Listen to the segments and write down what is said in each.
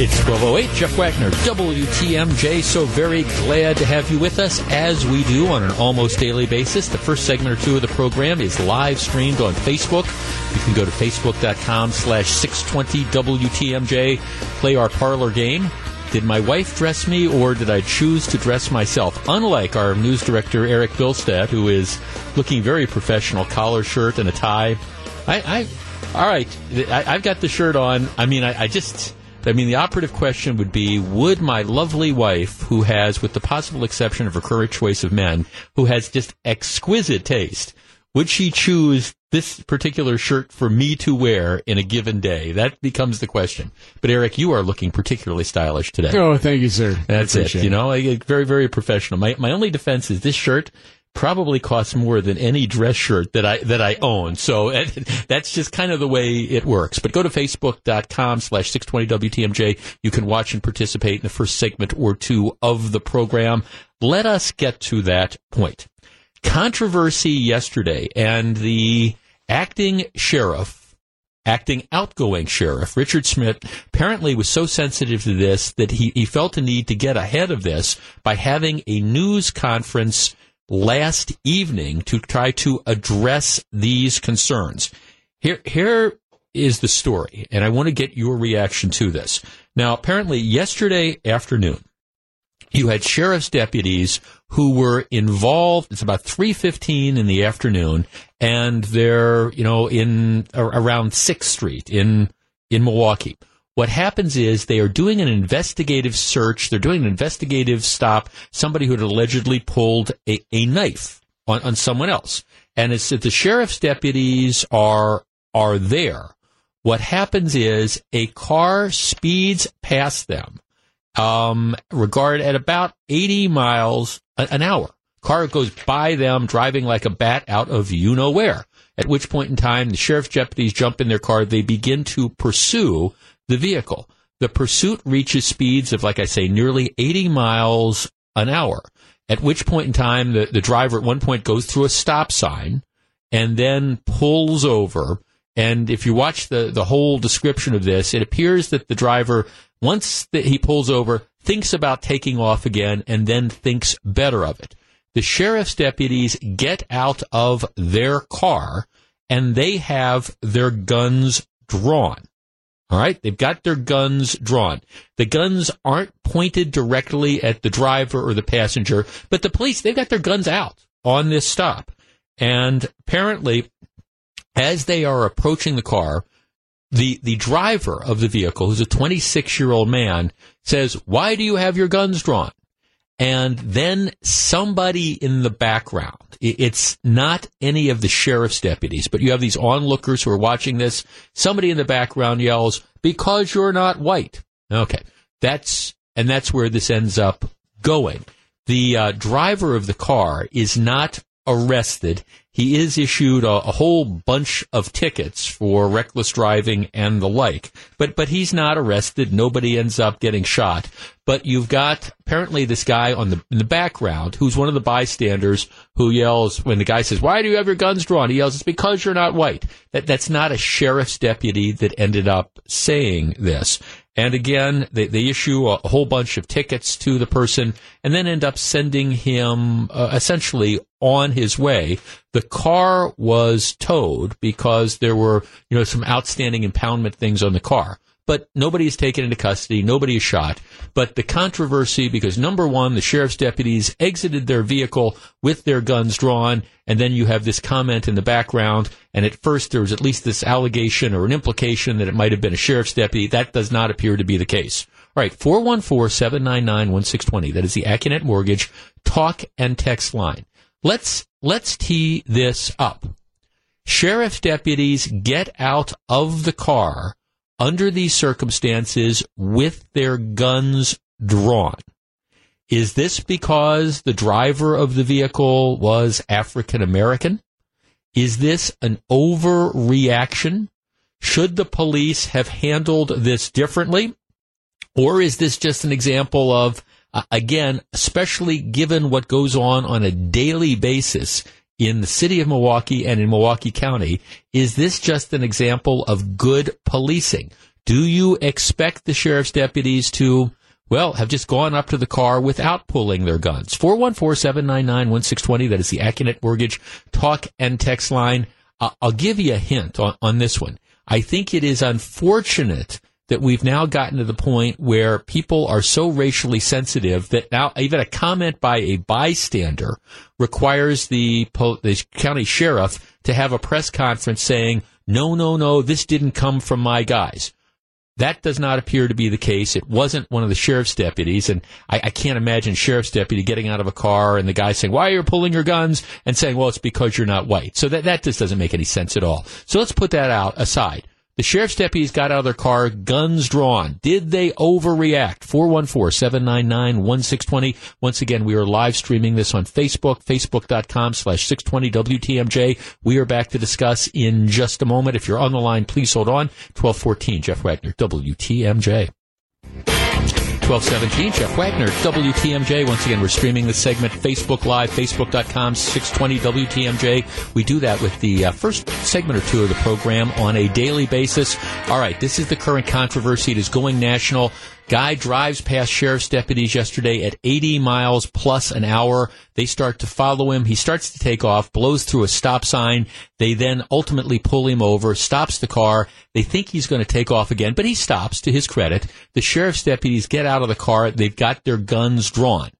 It's 1208, Jeff Wagner, WTMJ. So very glad to have you with us as we do on an almost daily basis. The first segment or two of the program is live streamed on Facebook. You can go to facebook.com slash 620 WTMJ, play our parlor game. Did my wife dress me or did I choose to dress myself? Unlike our news director, Eric Bilstead, who is looking very professional, collar shirt and a tie. I, I all right, I, have got the shirt on. I mean, I, I just I mean, the operative question would be Would my lovely wife, who has, with the possible exception of her current choice of men, who has just exquisite taste, would she choose this particular shirt for me to wear in a given day? That becomes the question. But Eric, you are looking particularly stylish today. Oh, thank you, sir. That's it. You know, very, very professional. My, my only defense is this shirt probably costs more than any dress shirt that I that I own. So that's just kind of the way it works. But go to facebook.com slash 620WTMJ. You can watch and participate in the first segment or two of the program. Let us get to that point. Controversy yesterday and the acting sheriff acting outgoing sheriff, Richard Smith, apparently was so sensitive to this that he, he felt a need to get ahead of this by having a news conference last evening to try to address these concerns. Here, here is the story, and I want to get your reaction to this. Now, apparently, yesterday afternoon, you had sheriff's deputies who were involved. It's about three fifteen in the afternoon, and they're you know in around Sixth Street in in Milwaukee. What happens is they are doing an investigative search. They're doing an investigative stop. Somebody who had allegedly pulled a, a knife on, on someone else. And it's that the sheriff's deputies are, are there. What happens is a car speeds past them, um, regard at about 80 miles an hour. Car goes by them driving like a bat out of you know where. At which point in time, the sheriff's deputies jump in their car. They begin to pursue the vehicle. The pursuit reaches speeds of, like I say, nearly 80 miles an hour. At which point in time, the, the driver at one point goes through a stop sign and then pulls over. And if you watch the, the whole description of this, it appears that the driver, once that he pulls over, thinks about taking off again and then thinks better of it. The sheriff's deputies get out of their car and they have their guns drawn. All right. They've got their guns drawn. The guns aren't pointed directly at the driver or the passenger, but the police, they've got their guns out on this stop. And apparently, as they are approaching the car, the, the driver of the vehicle, who's a 26 year old man, says, Why do you have your guns drawn? And then somebody in the background. It's not any of the sheriff's deputies, but you have these onlookers who are watching this. Somebody in the background yells, because you're not white. Okay. That's, and that's where this ends up going. The uh, driver of the car is not arrested. He is issued a, a, whole bunch of tickets for reckless driving and the like, but but he's not arrested. Nobody ends up getting shot. But you've got apparently this guy on the in the background who's one of the bystanders who yells when the guy says, "Why do you have your guns drawn?" He yells, "It's because you're not white." That that's not a sheriff's deputy that ended up saying this. And again, they, they issue a, whole bunch of tickets to the person and then end up sending him uh, essentially on his way. The car was towed because there were, you know, some outstanding impoundment things on the car but nobody is taken into custody. Nobody is shot. But the controversy, because number one, the sheriff's deputies exited their vehicle with their guns drawn, and then you have this comment in the background, and at first there was at least this allegation or an implication that it might have been a sheriff's deputy. That does not appear to be the case. All right, 414-799-1620. That is the Accunet Mortgage talk and text line. Let's, let's tee this up. Sheriff's deputies get out of the car under these circumstances with their guns drawn. Is this because the driver of the vehicle was African American? Is this an overreaction? Should the police have handled this differently? Or is this just an example of, again, especially given what goes on on a daily basis in the city of Milwaukee and in Milwaukee County. Is this just an example of good policing? Do you expect the sheriff's deputies to, well, have just gone up to the car without pulling their guns? 414-799-1620. That is the Accunet Mortgage talk and text line. Uh, I'll give you a hint on, on this one. I think it is unfortunate that we've now gotten to the point where people are so racially sensitive that now even a comment by a bystander requires the, the county sheriff to have a press conference saying, no, no, no, this didn't come from my guys. That does not appear to be the case. It wasn't one of the sheriff's deputies, and I, I, can't imagine sheriff's deputy getting out of a car and the guy saying, "Why are you pulling your guns?" and saying, "Well, it's because you're not white." So that that just doesn't make any sense at all. So let's put that out aside. The sheriff's deputies got out of their car, guns drawn. Did they overreact? 414-799-1620. Once again, we are live streaming this on Facebook, facebook.com slash 620 WTMJ. We are back to discuss in just a moment. If you're on the line, please hold on. 1214, Jeff Wagner, WTMJ. 1217. Jeff Wagner, WTMJ. Once again, we're streaming the segment Facebook Live, facebook.com, 620 WTMJ. We do that with the uh, first segment or two of the program on a daily basis. All right, this is the current controversy. It is going national. Guy drives past sheriff's deputies yesterday at 80 miles plus an hour. They start to follow him. He starts to take off, blows through a stop sign. They then ultimately pull him over, stops the car. They think he's going to take off again, but he stops to his credit. The sheriff's deputies get out of the car. They've got their guns drawn.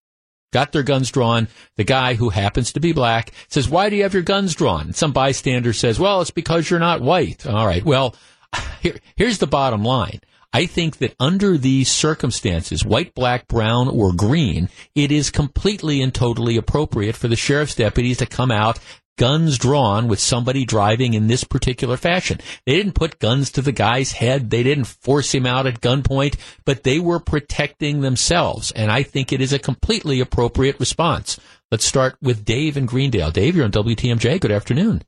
Got their guns drawn. The guy who happens to be black says, why do you have your guns drawn? some bystander says, well, it's because you're not white. All right. Well, here, here's the bottom line. I think that under these circumstances, white, black, brown, or green, it is completely and totally appropriate for the sheriff's deputies to come out guns drawn with somebody driving in this particular fashion. They didn't put guns to the guy's head. They didn't force him out at gunpoint, but they were protecting themselves. And I think it is a completely appropriate response. Let's start with Dave in Greendale. Dave, you're on WTMJ. Good afternoon.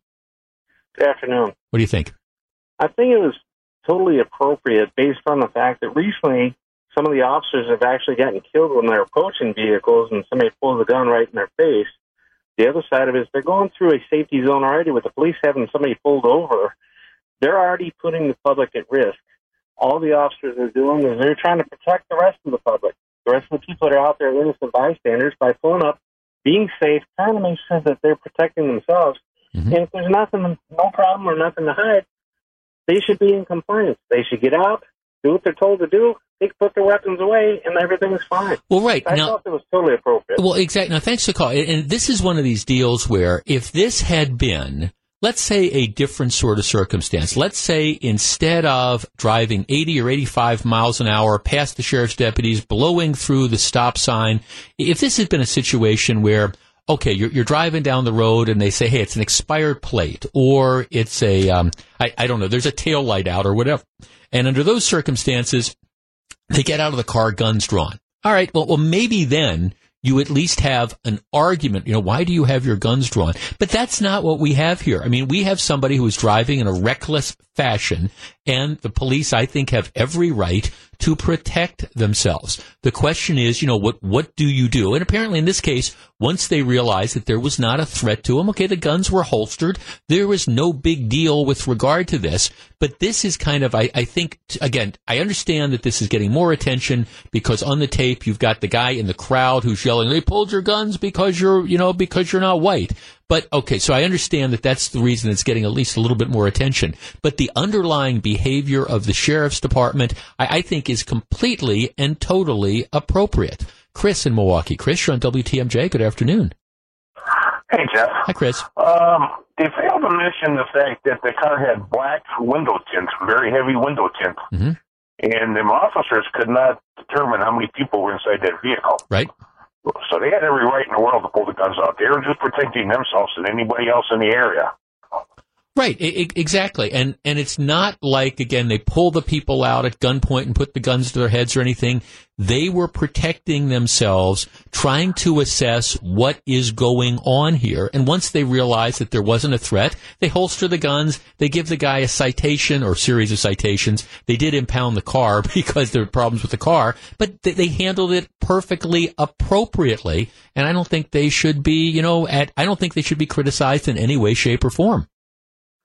Good afternoon. What do you think? I think it was totally appropriate based on the fact that recently some of the officers have actually gotten killed when they're approaching vehicles and somebody pulls a gun right in their face. The other side of it is they're going through a safety zone already with the police having somebody pulled over. They're already putting the public at risk. All the officers are doing is they're trying to protect the rest of the public, the rest of the people that are out there, innocent bystanders, by pulling up, being safe, trying to make sure that they're protecting themselves. Mm-hmm. And if there's nothing, no problem or nothing to hide, they should be in compliance. They should get out, do what they're told to do, they put their weapons away, and everything is fine. Well, right. I now, thought it was totally appropriate. Well, exactly. Now, thanks for calling. And this is one of these deals where if this had been, let's say, a different sort of circumstance, let's say instead of driving 80 or 85 miles an hour past the sheriff's deputies, blowing through the stop sign, if this had been a situation where okay, you're, you're driving down the road and they say, hey, it's an expired plate or it's a, um, I, I don't know, there's a tail light out or whatever. And under those circumstances, they get out of the car, guns drawn. All right, well, well, maybe then you at least have an argument. You know, why do you have your guns drawn? But that's not what we have here. I mean, we have somebody who is driving in a reckless fashion, and the police, I think, have every right to protect themselves. The question is, you know, what what do you do? And apparently, in this case, once they realized that there was not a threat to them, okay, the guns were holstered. There was no big deal with regard to this. But this is kind of, I, I think, again, I understand that this is getting more attention because on the tape you've got the guy in the crowd who's yelling, "They pulled your guns because you're, you know, because you're not white." But okay, so I understand that that's the reason it's getting at least a little bit more attention. But the underlying behavior of the sheriff's department, I, I think, is completely and totally appropriate. Chris in Milwaukee. Chris, you're on WTMJ. Good afternoon. Hey, Jeff. Hi, Chris. Um, they failed to mention the fact that the car had black window tints, very heavy window tint. Mm-hmm. And the officers could not determine how many people were inside that vehicle. Right. So they had every right in the world to pull the guns out. They were just protecting themselves and anybody else in the area. Right, exactly. And and it's not like again they pull the people out at gunpoint and put the guns to their heads or anything. They were protecting themselves, trying to assess what is going on here. And once they realized that there wasn't a threat, they holster the guns. They give the guy a citation or series of citations. They did impound the car because there were problems with the car, but they, they handled it perfectly appropriately. And I don't think they should be, you know, at, I don't think they should be criticized in any way, shape, or form.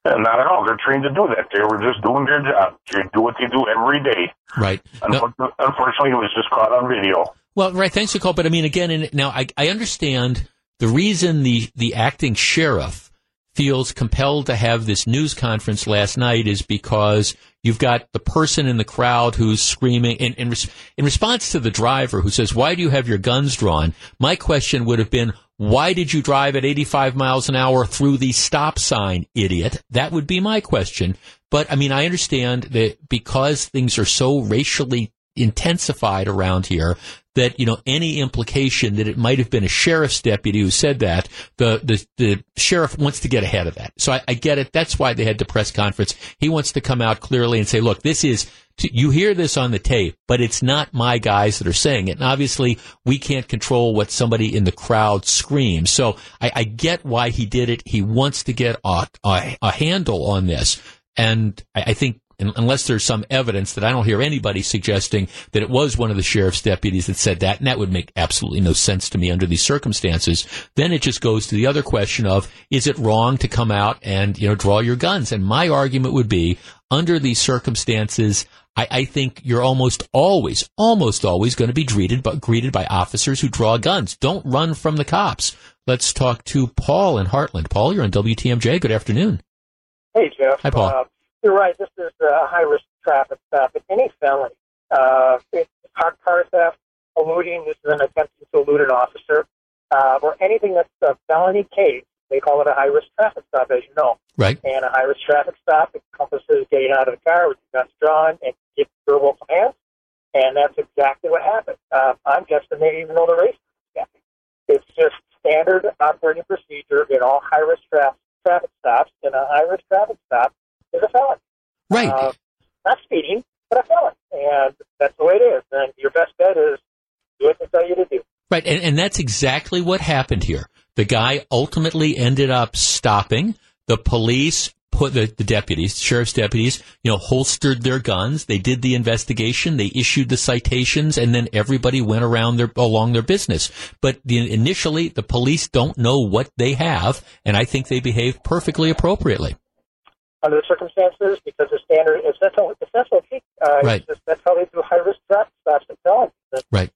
Uh, not at all. They're trained to do that. They were just doing their job. They do what they do every day. Right. Unfortunately, no. unfortunately, it was just caught on video. Well, right. Thanks for call. But I mean, again, in, now I, I understand the reason the, the acting sheriff feels compelled to have this news conference last night is because you've got the person in the crowd who's screaming in, in, in response to the driver who says, why do you have your guns drawn? My question would have been, why did you drive at 85 miles an hour through the stop sign, idiot? That would be my question. But I mean, I understand that because things are so racially intensified around here that you know any implication that it might have been a sheriff's deputy who said that the the, the sheriff wants to get ahead of that. So I, I, get it. That's why they had the press conference. He wants to come out clearly and say, "Look, this is." You hear this on the tape, but it's not my guys that are saying it. And obviously, we can't control what somebody in the crowd screams. So I, I get why he did it. He wants to get a, a, a handle on this. And I, I think unless there's some evidence that I don't hear anybody suggesting that it was one of the sheriff's deputies that said that, and that would make absolutely no sense to me under these circumstances. Then it just goes to the other question of, is it wrong to come out and, you know, draw your guns? And my argument would be, under these circumstances, I, I think you're almost always, almost always going to be greeted, but greeted by officers who draw guns. Don't run from the cops. Let's talk to Paul in Hartland. Paul, you're on WTMJ. Good afternoon. Hey, Jeff. Hi, Paul. Uh, you're right. This is a high risk traffic stop. It's any felony. Uh, it's car, car theft, eluding. This is an attempt to elude an officer, uh, or anything that's a felony case. They call it a high risk traffic stop, as you know. Right. And a high risk traffic stop encompasses getting out of the car with your guns drawn and give verbal commands. And that's exactly what happened. Uh, I'm guessing they even know the race. It's just standard operating procedure in all high risk traffic traffic stops, and a high risk traffic stop is a felony. Right. Uh, not speeding, but a felony. And that's the way it is. And your best bet is do what they tell you to do. Right. And, and that's exactly what happened here. The guy ultimately ended up stopping. The police put the, the deputies, the sheriff's deputies, you know, holstered their guns. They did the investigation. They issued the citations, and then everybody went around their along their business. But the, initially, the police don't know what they have, and I think they behave perfectly appropriately under the circumstances because the standard is that's how it's that's what uh, right. Just, that's how they do high risk traffic stops felonies. right,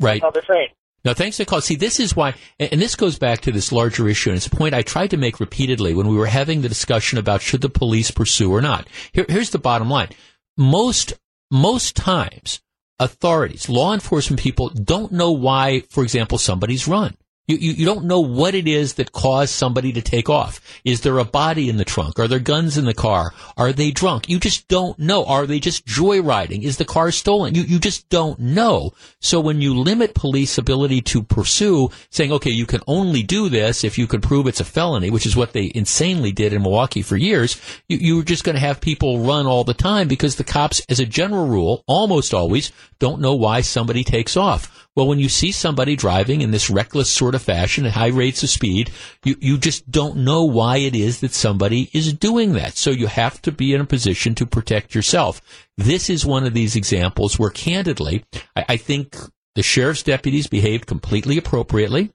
right. how they're trained. Now, thanks to call. See, this is why, and this goes back to this larger issue, and it's a point I tried to make repeatedly when we were having the discussion about should the police pursue or not. Here, here's the bottom line: most most times, authorities, law enforcement people don't know why, for example, somebody's run. You, you, you, don't know what it is that caused somebody to take off. Is there a body in the trunk? Are there guns in the car? Are they drunk? You just don't know. Are they just joyriding? Is the car stolen? You, you just don't know. So when you limit police ability to pursue, saying, okay, you can only do this if you can prove it's a felony, which is what they insanely did in Milwaukee for years, you, you're just going to have people run all the time because the cops, as a general rule, almost always don't know why somebody takes off. Well, when you see somebody driving in this reckless sort of fashion at high rates of speed, you, you just don't know why it is that somebody is doing that. So you have to be in a position to protect yourself. This is one of these examples where candidly, I, I think the sheriff's deputies behaved completely appropriately.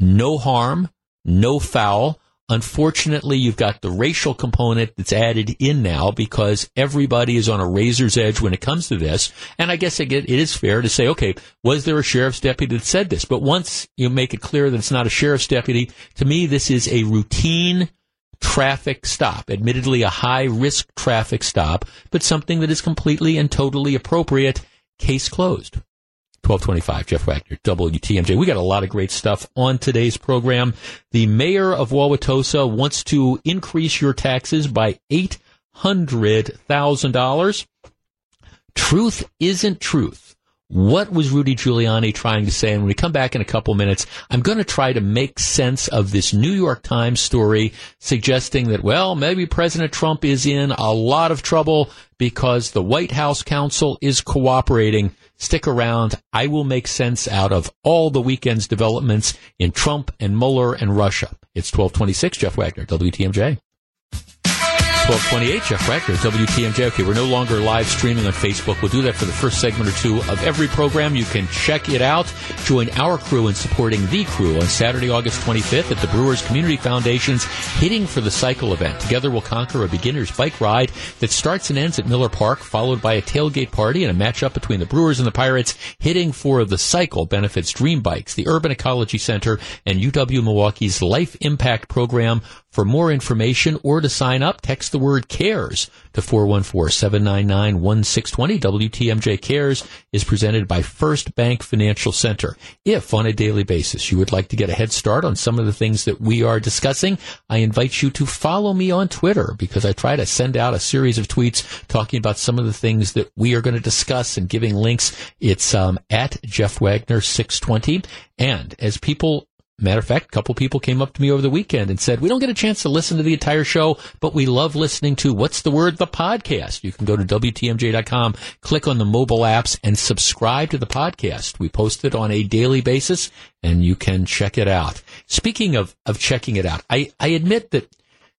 No harm, no foul. Unfortunately, you've got the racial component that's added in now because everybody is on a razor's edge when it comes to this. And I guess it is fair to say, okay, was there a sheriff's deputy that said this? But once you make it clear that it's not a sheriff's deputy, to me, this is a routine traffic stop, admittedly a high risk traffic stop, but something that is completely and totally appropriate. Case closed. 1225, Jeff Wagner, WTMJ. We got a lot of great stuff on today's program. The mayor of Wauwatosa wants to increase your taxes by $800,000. Truth isn't truth. What was Rudy Giuliani trying to say? And when we come back in a couple minutes, I'm going to try to make sense of this New York Times story suggesting that, well, maybe President Trump is in a lot of trouble because the White House counsel is cooperating. Stick around. I will make sense out of all the weekend's developments in Trump and Mueller and Russia. It's 1226, Jeff Wagner, WTMJ. 1228, Jeff Wagner, WTMJ. Okay, we're no longer live streaming on Facebook. We'll do that for the first segment or two of every program. You can check it out. Join our crew in supporting the crew on Saturday, August 25th at the Brewers Community Foundation's Hitting for the Cycle event. Together we'll conquer a beginner's bike ride that starts and ends at Miller Park, followed by a tailgate party and a matchup between the Brewers and the Pirates. Hitting for the Cycle benefits Dream Bikes, the Urban Ecology Center, and UW Milwaukee's Life Impact Program. For more information or to sign up, text the word CARES to 414-799-1620. WTMJ Cares is presented by First Bank Financial Center. If on a daily basis you would like to get a head start on some of the things that we are discussing, I invite you to follow me on Twitter because I try to send out a series of tweets talking about some of the things that we are going to discuss and giving links. It's um, at Jeff Wagner 620. And as people Matter of fact, a couple people came up to me over the weekend and said, we don't get a chance to listen to the entire show, but we love listening to what's the word? The podcast. You can go to WTMJ.com, click on the mobile apps and subscribe to the podcast. We post it on a daily basis and you can check it out. Speaking of, of checking it out, I, I admit that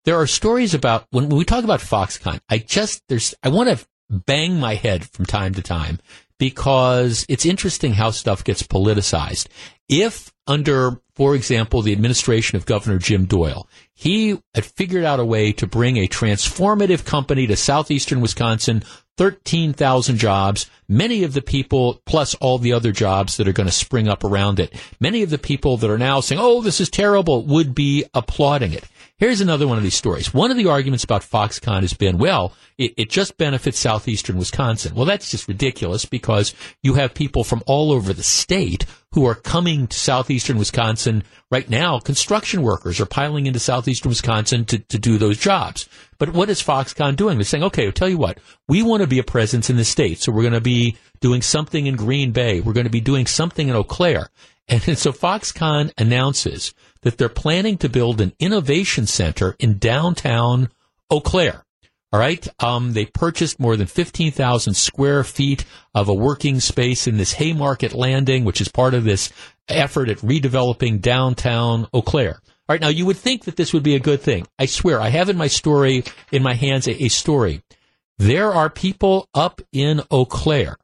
there are stories about when we talk about Foxconn, I just, there's, I want to bang my head from time to time because it's interesting how stuff gets politicized. If under, for example, the administration of Governor Jim Doyle, he had figured out a way to bring a transformative company to southeastern Wisconsin, 13,000 jobs, many of the people, plus all the other jobs that are going to spring up around it, many of the people that are now saying, oh, this is terrible, would be applauding it. Here's another one of these stories. One of the arguments about Foxconn has been, well, it, it, just benefits southeastern Wisconsin. Well, that's just ridiculous because you have people from all over the state who are coming to southeastern Wisconsin right now. Construction workers are piling into southeastern Wisconsin to, to do those jobs. But what is Foxconn doing? They're saying, okay, I'll tell you what, we want to be a presence in the state. So we're going to be doing something in Green Bay. We're going to be doing something in Eau Claire. And so Foxconn announces that they're planning to build an innovation center in downtown Eau Claire. All right. Um, they purchased more than 15,000 square feet of a working space in this Haymarket Landing, which is part of this effort at redeveloping downtown Eau Claire. All right. Now you would think that this would be a good thing. I swear I have in my story, in my hands, a, a story. There are people up in Eau Claire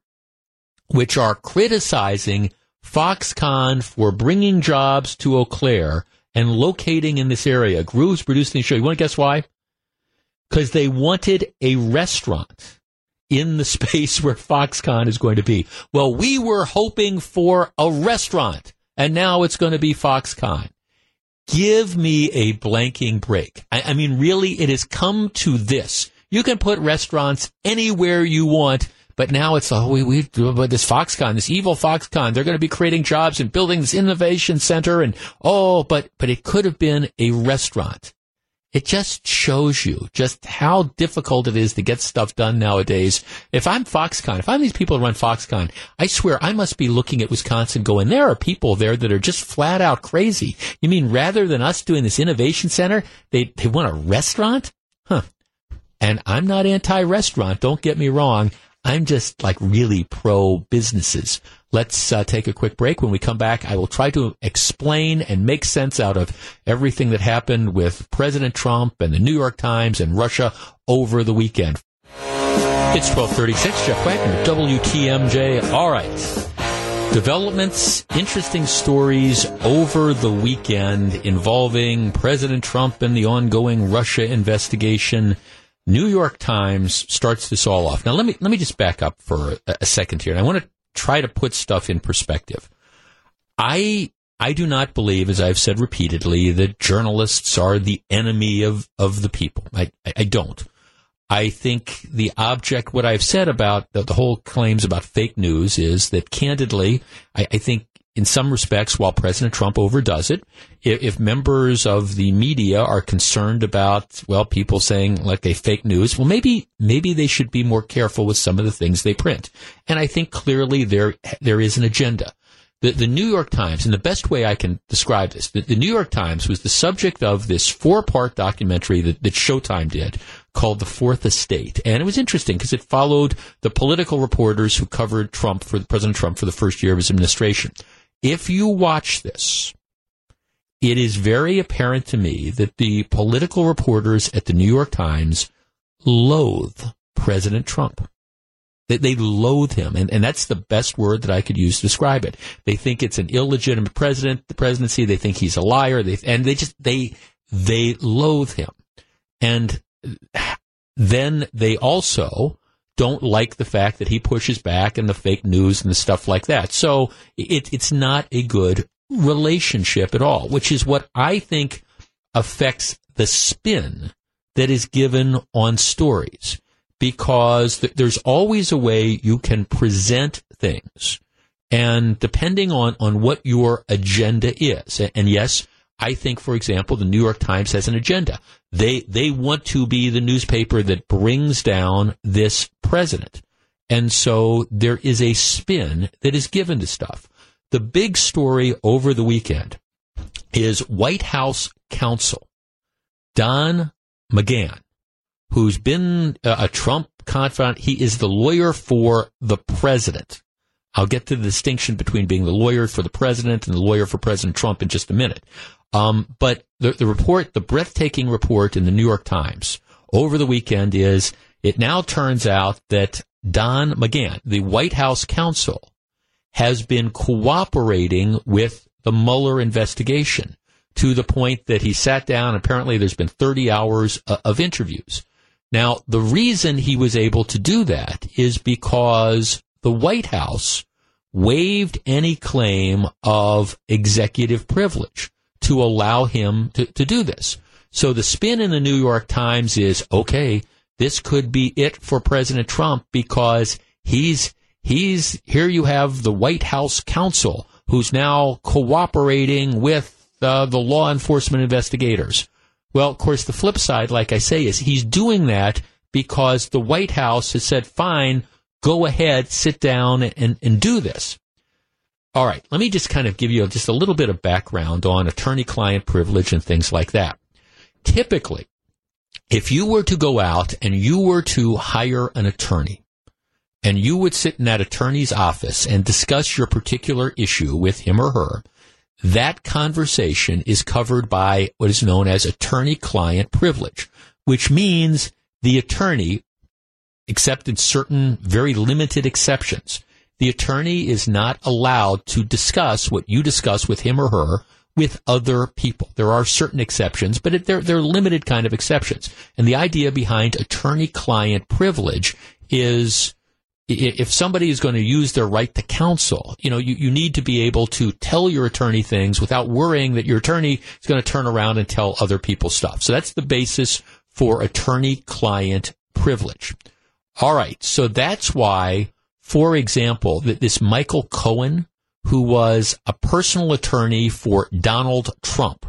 which are criticizing Foxconn for bringing jobs to Eau Claire and locating in this area. Grooves producing the show. You want to guess why? Because they wanted a restaurant in the space where Foxconn is going to be. Well, we were hoping for a restaurant, and now it's going to be Foxconn. Give me a blanking break. I, I mean, really, it has come to this. You can put restaurants anywhere you want but now it's oh we we but this Foxconn, this evil Foxconn, they're going to be creating jobs and building this innovation center and oh, but but it could have been a restaurant. It just shows you just how difficult it is to get stuff done nowadays. If I'm Foxconn, if I'm these people who run Foxconn, I swear I must be looking at Wisconsin going, there are people there that are just flat out crazy. You mean rather than us doing this innovation center, they, they want a restaurant? Huh. And I'm not anti-restaurant, don't get me wrong. I'm just like really pro businesses. Let's uh, take a quick break. When we come back, I will try to explain and make sense out of everything that happened with President Trump and the New York Times and Russia over the weekend. It's 1236, Jeff Wagner, WTMJ. All right. Developments, interesting stories over the weekend involving President Trump and the ongoing Russia investigation. New York Times starts this all off. Now let me let me just back up for a, a second here, and I want to try to put stuff in perspective. I I do not believe, as I've said repeatedly, that journalists are the enemy of, of the people. I, I, don't. I think the object, what I've said about the, the, whole claims about fake news is that candidly, I, I think in some respects, while President Trump overdoes it, if, if, members of the media are concerned about, well, people saying like a fake news, well, maybe, maybe they should be more careful with some of the things they print. And I think clearly there, there is an agenda. The, the New York Times, and the best way I can describe this, the, the New York Times was the subject of this four part documentary that, that Showtime did called The Fourth Estate. And it was interesting because it followed the political reporters who covered Trump for President Trump for the first year of his administration. If you watch this, it is very apparent to me that the political reporters at the New York Times loathe President Trump. They, they loathe him, and, and that's the best word that I could use to describe it. They think it's an illegitimate president, the presidency. They think he's a liar. They and they just they they loathe him, and then they also don't like the fact that he pushes back and the fake news and the stuff like that. So it, it's not a good relationship at all, which is what I think affects the spin that is given on stories because th- there's always a way you can present things. And depending on, on what your agenda is, and yes, I think, for example, the New York Times has an agenda. They, they want to be the newspaper that brings down this president. And so there is a spin that is given to stuff. The big story over the weekend is White House counsel Don McGahn who's been a Trump confidant. He is the lawyer for the president. I'll get to the distinction between being the lawyer for the president and the lawyer for President Trump in just a minute. Um, but the, the report, the breathtaking report in the New York Times over the weekend is it now turns out that Don McGahn, the White House counsel, has been cooperating with the Mueller investigation to the point that he sat down. Apparently, there's been 30 hours uh, of interviews. Now, the reason he was able to do that is because the White House waived any claim of executive privilege to allow him to, to do this. So the spin in the New York Times is okay, this could be it for President Trump because he's he's here you have the White House counsel who's now cooperating with uh, the law enforcement investigators. Well, of course, the flip side, like I say, is he's doing that because the White House has said, fine, go ahead, sit down and, and do this. All right, let me just kind of give you just a little bit of background on attorney client privilege and things like that. Typically, if you were to go out and you were to hire an attorney, and you would sit in that attorney's office and discuss your particular issue with him or her, that conversation is covered by what is known as attorney client privilege, which means the attorney, except in certain very limited exceptions, the attorney is not allowed to discuss what you discuss with him or her with other people. There are certain exceptions, but it, they're, they're limited kind of exceptions. And the idea behind attorney client privilege is if somebody is going to use their right to counsel, you know, you, you need to be able to tell your attorney things without worrying that your attorney is going to turn around and tell other people stuff. So that's the basis for attorney client privilege. All right. So that's why, for example, that this Michael Cohen, who was a personal attorney for Donald Trump,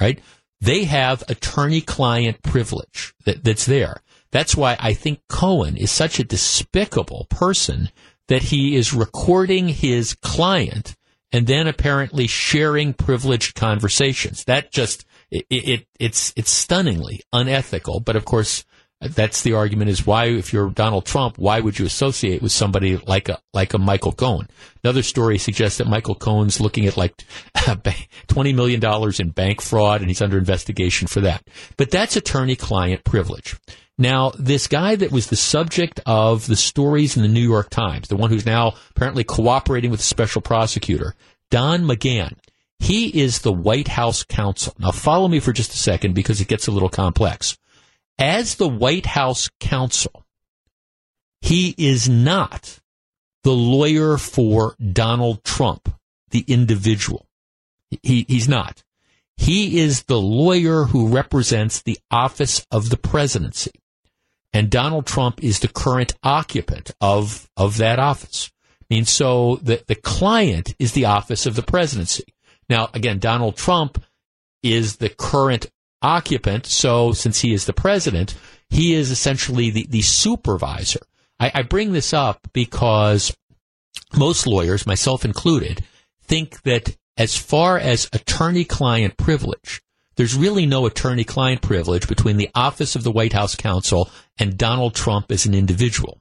right? They have attorney client privilege that, that's there. That's why I think Cohen is such a despicable person that he is recording his client and then apparently sharing privileged conversations. That just it, it, it's it's stunningly unethical. But of course, that's the argument: is why if you're Donald Trump, why would you associate with somebody like a like a Michael Cohen? Another story suggests that Michael Cohen's looking at like twenty million dollars in bank fraud, and he's under investigation for that. But that's attorney-client privilege. Now, this guy that was the subject of the stories in the New York Times, the one who's now apparently cooperating with the special prosecutor, Don McGahn, he is the White House counsel. Now, follow me for just a second because it gets a little complex. As the White House counsel, he is not the lawyer for Donald Trump, the individual. He, he's not. He is the lawyer who represents the office of the presidency and Donald Trump is the current occupant of of that office. I mean, so the the client is the office of the presidency. Now, again, Donald Trump is the current occupant. So, since he is the president, he is essentially the the supervisor. I, I bring this up because most lawyers, myself included, think that as far as attorney-client privilege, there's really no attorney client privilege between the office of the White House counsel and Donald Trump as an individual.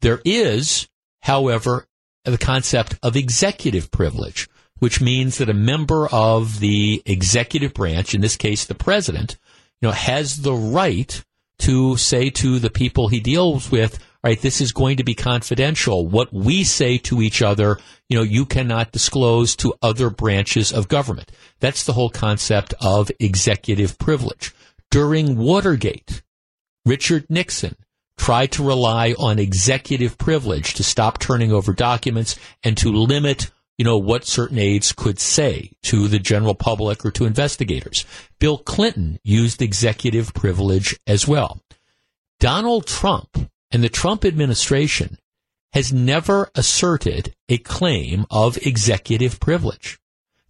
There is, however, the concept of executive privilege, which means that a member of the executive branch, in this case the president, you know, has the right to say to the people he deals with, right, this is going to be confidential. What we say to each other, you know, you cannot disclose to other branches of government. That's the whole concept of executive privilege. During Watergate, Richard Nixon tried to rely on executive privilege to stop turning over documents and to limit you know, what certain aides could say to the general public or to investigators. Bill Clinton used executive privilege as well. Donald Trump and the Trump administration has never asserted a claim of executive privilege.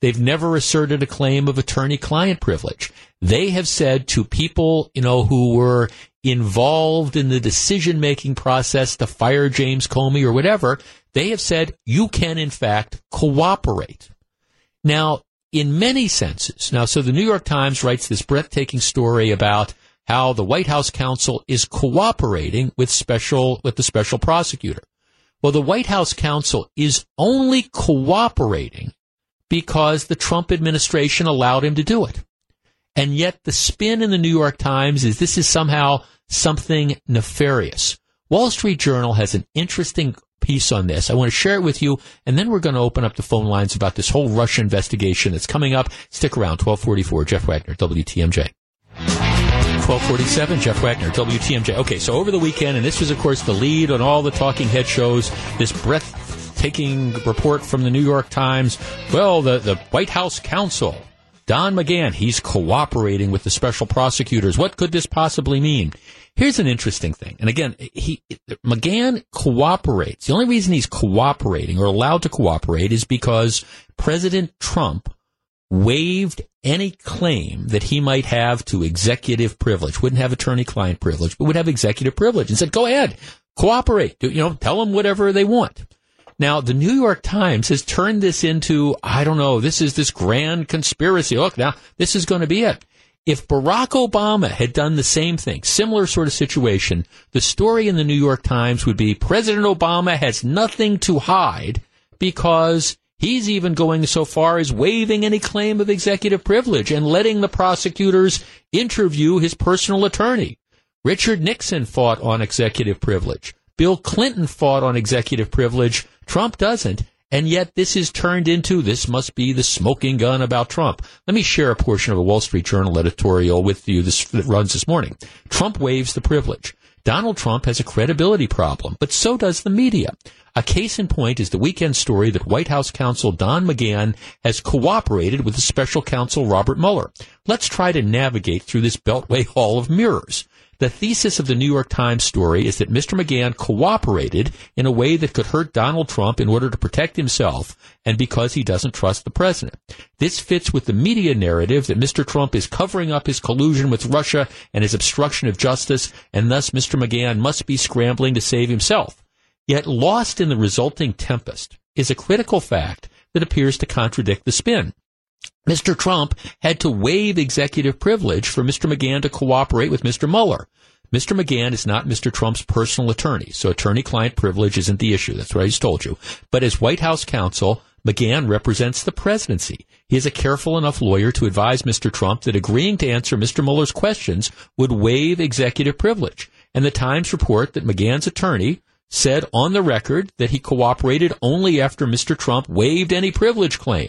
They've never asserted a claim of attorney-client privilege. They have said to people, you know, who were involved in the decision-making process to fire James Comey or whatever, they have said you can in fact cooperate. Now, in many senses, now, so the New York Times writes this breathtaking story about how the White House counsel is cooperating with special, with the special prosecutor. Well, the White House counsel is only cooperating because the Trump administration allowed him to do it. And yet the spin in the New York Times is this is somehow something nefarious. Wall Street Journal has an interesting piece on this. I want to share it with you, and then we're going to open up the phone lines about this whole Russia investigation that's coming up. Stick around, 1244, Jeff Wagner, WTMJ. 1247, Jeff Wagner, WTMJ. Okay, so over the weekend, and this was, of course, the lead on all the talking head shows, this breathtaking report from the New York Times. Well, the, the White House counsel, Don McGahn, he's cooperating with the special prosecutors. What could this possibly mean? Here's an interesting thing. And again, he, McGahn cooperates. The only reason he's cooperating or allowed to cooperate is because President Trump waived any claim that he might have to executive privilege, wouldn't have attorney client privilege, but would have executive privilege and said, go ahead, cooperate, you know, tell them whatever they want. Now, the New York Times has turned this into, I don't know, this is this grand conspiracy. Look, now this is going to be it. If Barack Obama had done the same thing, similar sort of situation, the story in the New York Times would be President Obama has nothing to hide because he's even going so far as waiving any claim of executive privilege and letting the prosecutors interview his personal attorney. Richard Nixon fought on executive privilege. Bill Clinton fought on executive privilege. Trump doesn't. And yet this is turned into this must be the smoking gun about Trump. Let me share a portion of a Wall Street Journal editorial with you this, that runs this morning. Trump waives the privilege. Donald Trump has a credibility problem, but so does the media. A case in point is the weekend story that White House counsel Don McGahn has cooperated with the special counsel Robert Mueller. Let's try to navigate through this Beltway Hall of Mirrors. The thesis of the New York Times story is that Mr. McGahn cooperated in a way that could hurt Donald Trump in order to protect himself and because he doesn't trust the president. This fits with the media narrative that Mr. Trump is covering up his collusion with Russia and his obstruction of justice, and thus Mr. McGahn must be scrambling to save himself. Yet lost in the resulting tempest is a critical fact that appears to contradict the spin. Mr. Trump had to waive executive privilege for Mr. McGahn to cooperate with Mr. Mueller. Mr. McGahn is not Mr. Trump's personal attorney, so attorney-client privilege isn't the issue. That's what I just told you. But as White House counsel, McGahn represents the presidency. He is a careful enough lawyer to advise Mr. Trump that agreeing to answer Mr. Mueller's questions would waive executive privilege. And the Times report that McGahn's attorney said on the record that he cooperated only after Mr. Trump waived any privilege claim.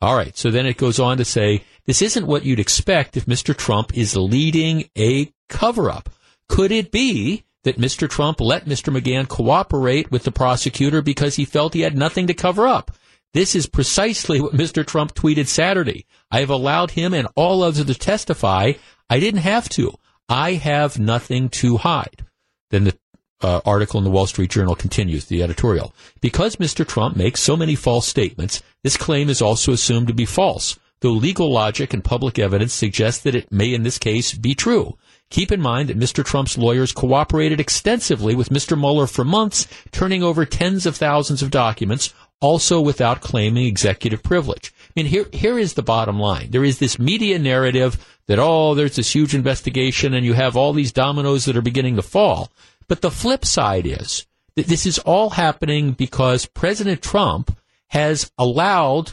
All right. So then it goes on to say this isn't what you'd expect if Mr. Trump is leading a cover up. Could it be that Mr. Trump let Mr. McGahn cooperate with the prosecutor because he felt he had nothing to cover up? This is precisely what Mr. Trump tweeted Saturday. I have allowed him and all others to testify. I didn't have to. I have nothing to hide. Then the uh, article in the Wall Street Journal continues the editorial. Because Mr. Trump makes so many false statements, this claim is also assumed to be false, though legal logic and public evidence suggest that it may in this case be true. Keep in mind that Mr. Trump's lawyers cooperated extensively with Mr. Mueller for months, turning over tens of thousands of documents, also without claiming executive privilege. I mean, here, here is the bottom line. There is this media narrative that, oh, there's this huge investigation and you have all these dominoes that are beginning to fall. But the flip side is that this is all happening because President Trump has allowed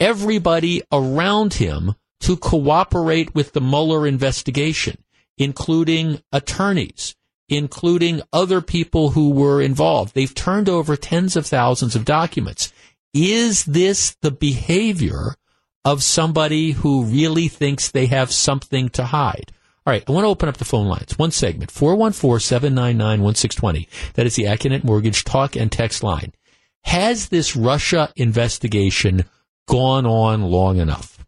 everybody around him to cooperate with the Mueller investigation. including attorneys, including other people who were involved. They've turned over tens of thousands of documents. Is this the behavior of somebody who really thinks they have something to hide? All right, I want to open up the phone lines. One segment, 414-799-1620. That is the Accunet Mortgage talk and text line. Has this Russia investigation gone on long enough?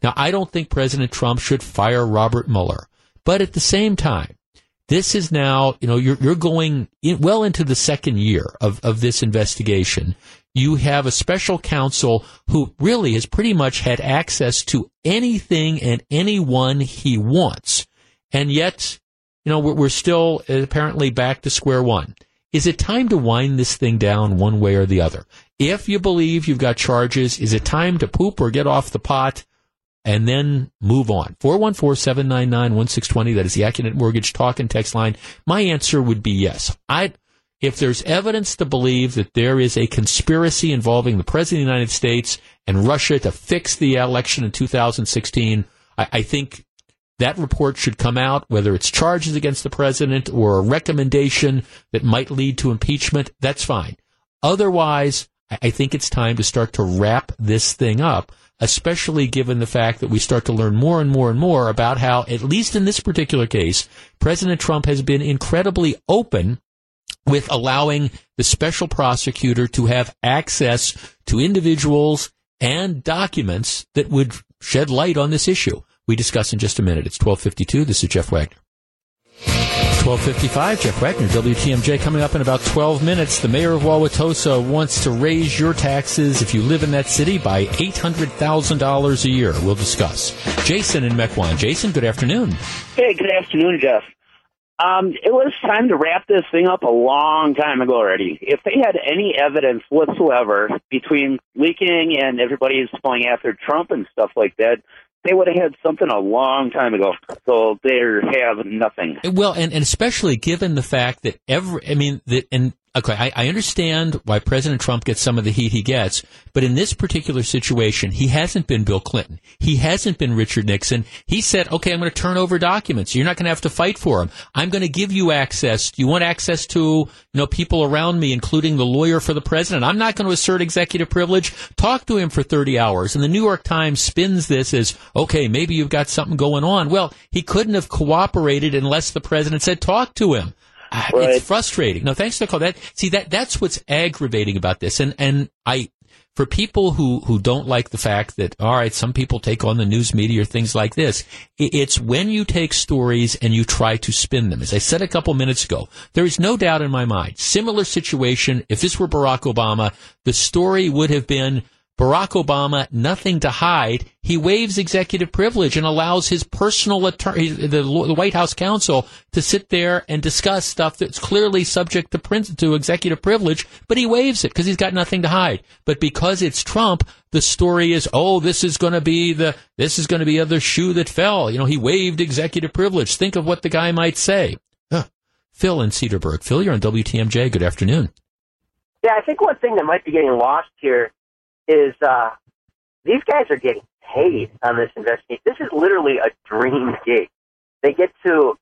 Now, I don't think President Trump should fire Robert Mueller, but at the same time, this is now, you know, you're, you're going in, well into the second year of, of this investigation. You have a special counsel who really has pretty much had access to anything and anyone he wants. And yet, you know, we're, we're still apparently back to square one. Is it time to wind this thing down one way or the other? If you believe you've got charges, is it time to poop or get off the pot? And then move on. 414-799-1620. That is the Accunet Mortgage talk and text line. My answer would be yes. I, if there's evidence to believe that there is a conspiracy involving the President of the United States and Russia to fix the election in 2016, I, I think that report should come out, whether it's charges against the president or a recommendation that might lead to impeachment, that's fine. Otherwise, I think it's time to start to wrap this thing up especially given the fact that we start to learn more and more and more about how, at least in this particular case, President Trump has been incredibly open with allowing the special prosecutor to have access to individuals and documents that would shed light on this issue. We discuss in just a minute. It's 1252. This is Jeff Wagner. 1255, Jeff Wagner, WTMJ, coming up in about 12 minutes. The mayor of Wauwatosa wants to raise your taxes if you live in that city by $800,000 a year. We'll discuss. Jason in Mequon. Jason, good afternoon. Hey, good afternoon, Jeff. Um, it was time to wrap this thing up a long time ago already. If they had any evidence whatsoever between leaking and everybody's going after Trump and stuff like that, they would have had something a long time ago. So they have nothing. Well, and, and especially given the fact that every, I mean, that, and okay, I, I, understand why President Trump gets some of the heat he gets, but in this particular situation, he hasn't been Bill Clinton. He hasn't been Richard Nixon. He said, okay, I'm going to turn over documents. You're not going to have to fight for them. I'm going to give you access. You want access to, you know, people around me, including the lawyer for the president? I'm not going to assert executive privilege. Talk to him for 30 hours. And the New York Times spins this as, okay, maybe you've got something going on. Well, he couldn't have cooperated unless the president said, talk to him. Uh, right. It's frustrating. No, thanks call. That see that that's what's aggravating about this. And and I for people who, who don't like the fact that, all right, some people take on the news media or things like this, it's when you take stories and you try to spin them. As I said a couple minutes ago, there is no doubt in my mind, similar situation, if this were Barack Obama, the story would have been Barack Obama, nothing to hide. He waives executive privilege and allows his personal attorney, the, the White House counsel, to sit there and discuss stuff that's clearly subject to, to executive privilege, but he waives it because he's got nothing to hide. But because it's Trump, the story is, oh, this is going to be the, this is going to be the other shoe that fell. You know, he waived executive privilege. Think of what the guy might say. Huh. Phil in Cedarburg. Phil, you're on WTMJ. Good afternoon. Yeah, I think one thing that might be getting lost here is uh, these guys are getting paid on this investigation. This is literally a dream gig. They get to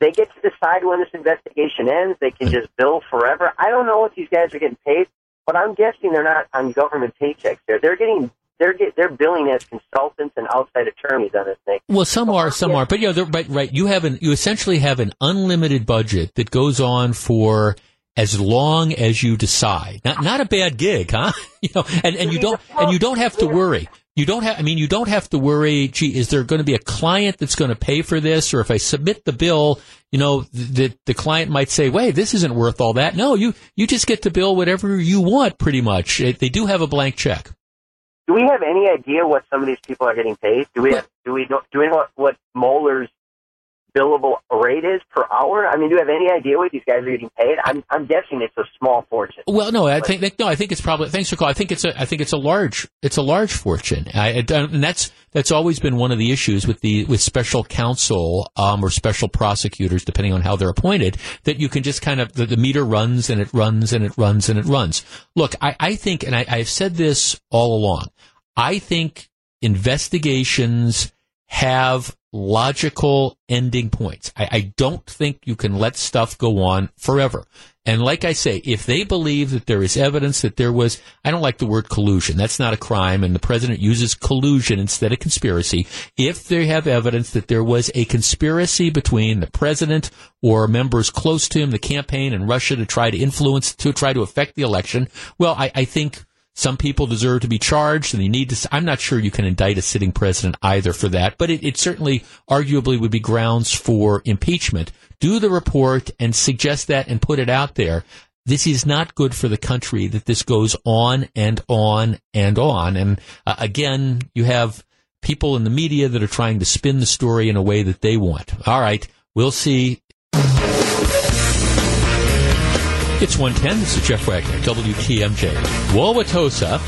they get to decide when this investigation ends. They can just bill forever. I don't know what these guys are getting paid, but I'm guessing they're not on government paychecks. There, they're getting they're get, they're billing as consultants and outside attorneys on this thing. Well, some are, some yeah. are, but yeah, right, right. You have an you essentially have an unlimited budget that goes on for as long as you decide. Not not a bad gig, huh? you know, and, and you don't and you don't have to worry. You don't have. I mean, you don't have to worry. Gee, is there going to be a client that's going to pay for this? Or if I submit the bill, you know, the the client might say, "Wait, this isn't worth all that." No, you you just get to bill whatever you want. Pretty much, they do have a blank check. Do we have any idea what some of these people are getting paid? Do we have, do we know, do we know what, Mueller's billable rate is per hour? I mean, do you have any idea what these guys are getting paid? I'm I'm guessing it's a small fortune. Well, no, I think no, I think it's probably thanks for call. I think it's a I think it's a large it's a large fortune. I, and that's that's always been one of the issues with the with special counsel um, or special prosecutors, depending on how they're appointed, that you can just kind of the, the meter runs and it runs and it runs and it runs. Look, I, I think, and I, I've said this all along. I think investigations have logical ending points. I, I don't think you can let stuff go on forever. And like I say, if they believe that there is evidence that there was, I don't like the word collusion. That's not a crime. And the president uses collusion instead of conspiracy. If they have evidence that there was a conspiracy between the president or members close to him, the campaign and Russia to try to influence, to try to affect the election, well, I, I think some people deserve to be charged and they need to, I'm not sure you can indict a sitting president either for that, but it, it certainly arguably would be grounds for impeachment. Do the report and suggest that and put it out there. This is not good for the country that this goes on and on and on. And uh, again, you have people in the media that are trying to spin the story in a way that they want. All right. We'll see it's 110. This is Jeff Wagner, WTMJ. Wauwatosa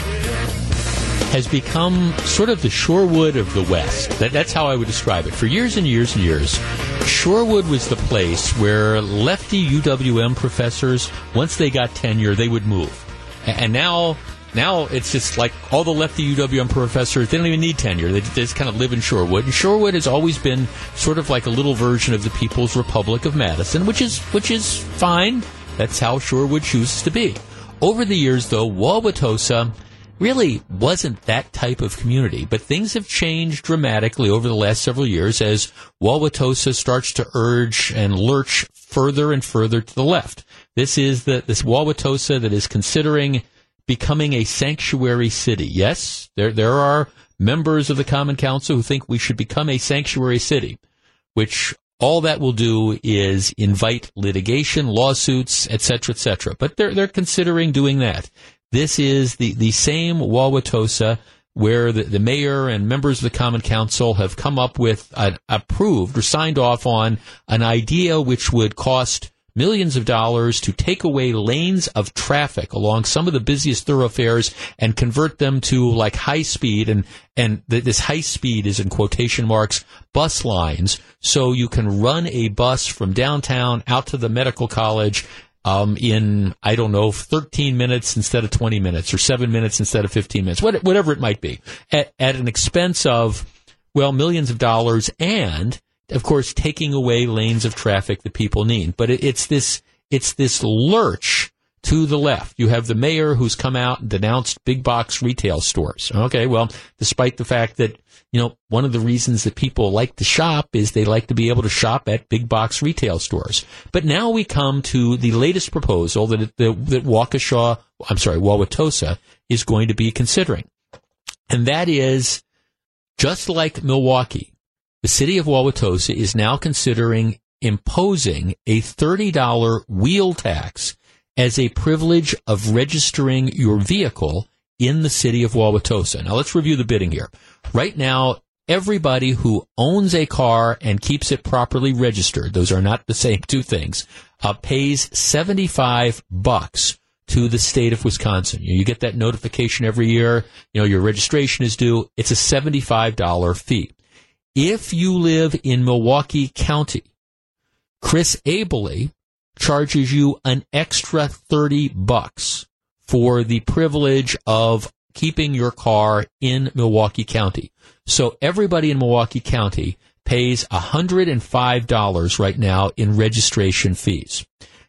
has become sort of the Shorewood of the West. That, that's how I would describe it. For years and years and years, Shorewood was the place where lefty UWM professors, once they got tenure, they would move. And now now it's just like all the lefty UWM professors, they don't even need tenure. They, just kind of live in Shorewood. And Shorewood has always been sort of like a little version of the People's Republic of Madison, which is which is fine. That's how Shorewood chooses to be. Over the years, though, Wauwatosa really wasn't that type of community, but things have changed dramatically over the last several years as Wauwatosa starts to urge and lurch further and further to the left. This is the, this Wauwatosa that is considering becoming a sanctuary city. Yes, there, there are members of the Common Council who think we should become a sanctuary city, which all that will do is invite litigation, lawsuits, etc., etc. But they're they're considering doing that. This is the the same Wauwatosa where the, the mayor and members of the Common Council have come up with an approved or signed off on an idea which would cost millions of dollars to take away lanes of traffic along some of the busiest thoroughfares and convert them to like high speed and and th- this high speed is in quotation marks bus lines. So you can run a bus from downtown out to the medical college um, in I don't know 13 minutes instead of 20 minutes or 7 minutes instead of 15 minutes whatever it might be. At, at an expense of well millions of dollars and of course, taking away lanes of traffic that people need. But it, it's this, it's this lurch to the left. You have the mayor who's come out and denounced big box retail stores. Okay, well, despite the fact that, you know, one of the reasons that people like to shop is they like to be able to shop at big box retail stores. But now we come to the latest proposal that, that, that Waukesha, I'm sorry, Wauwatosa is going to be considering. And that is just like Milwaukee, the city of Wauwatosa is now considering imposing a $30 wheel tax as a privilege of registering your vehicle in the city of Wauwatosa. Now let's review the bidding here. Right now, everybody who owns a car and keeps it properly registered, those are not the same two things, uh, pays 75 bucks to the state of Wisconsin. You, get that notification every year, you know, your registration is due. It's a $75 fee. If you live in Milwaukee County, Chris Abele charges you an extra 30 bucks for the privilege of keeping your car in Milwaukee County. So everybody in Milwaukee County pays $105 right now in registration fees.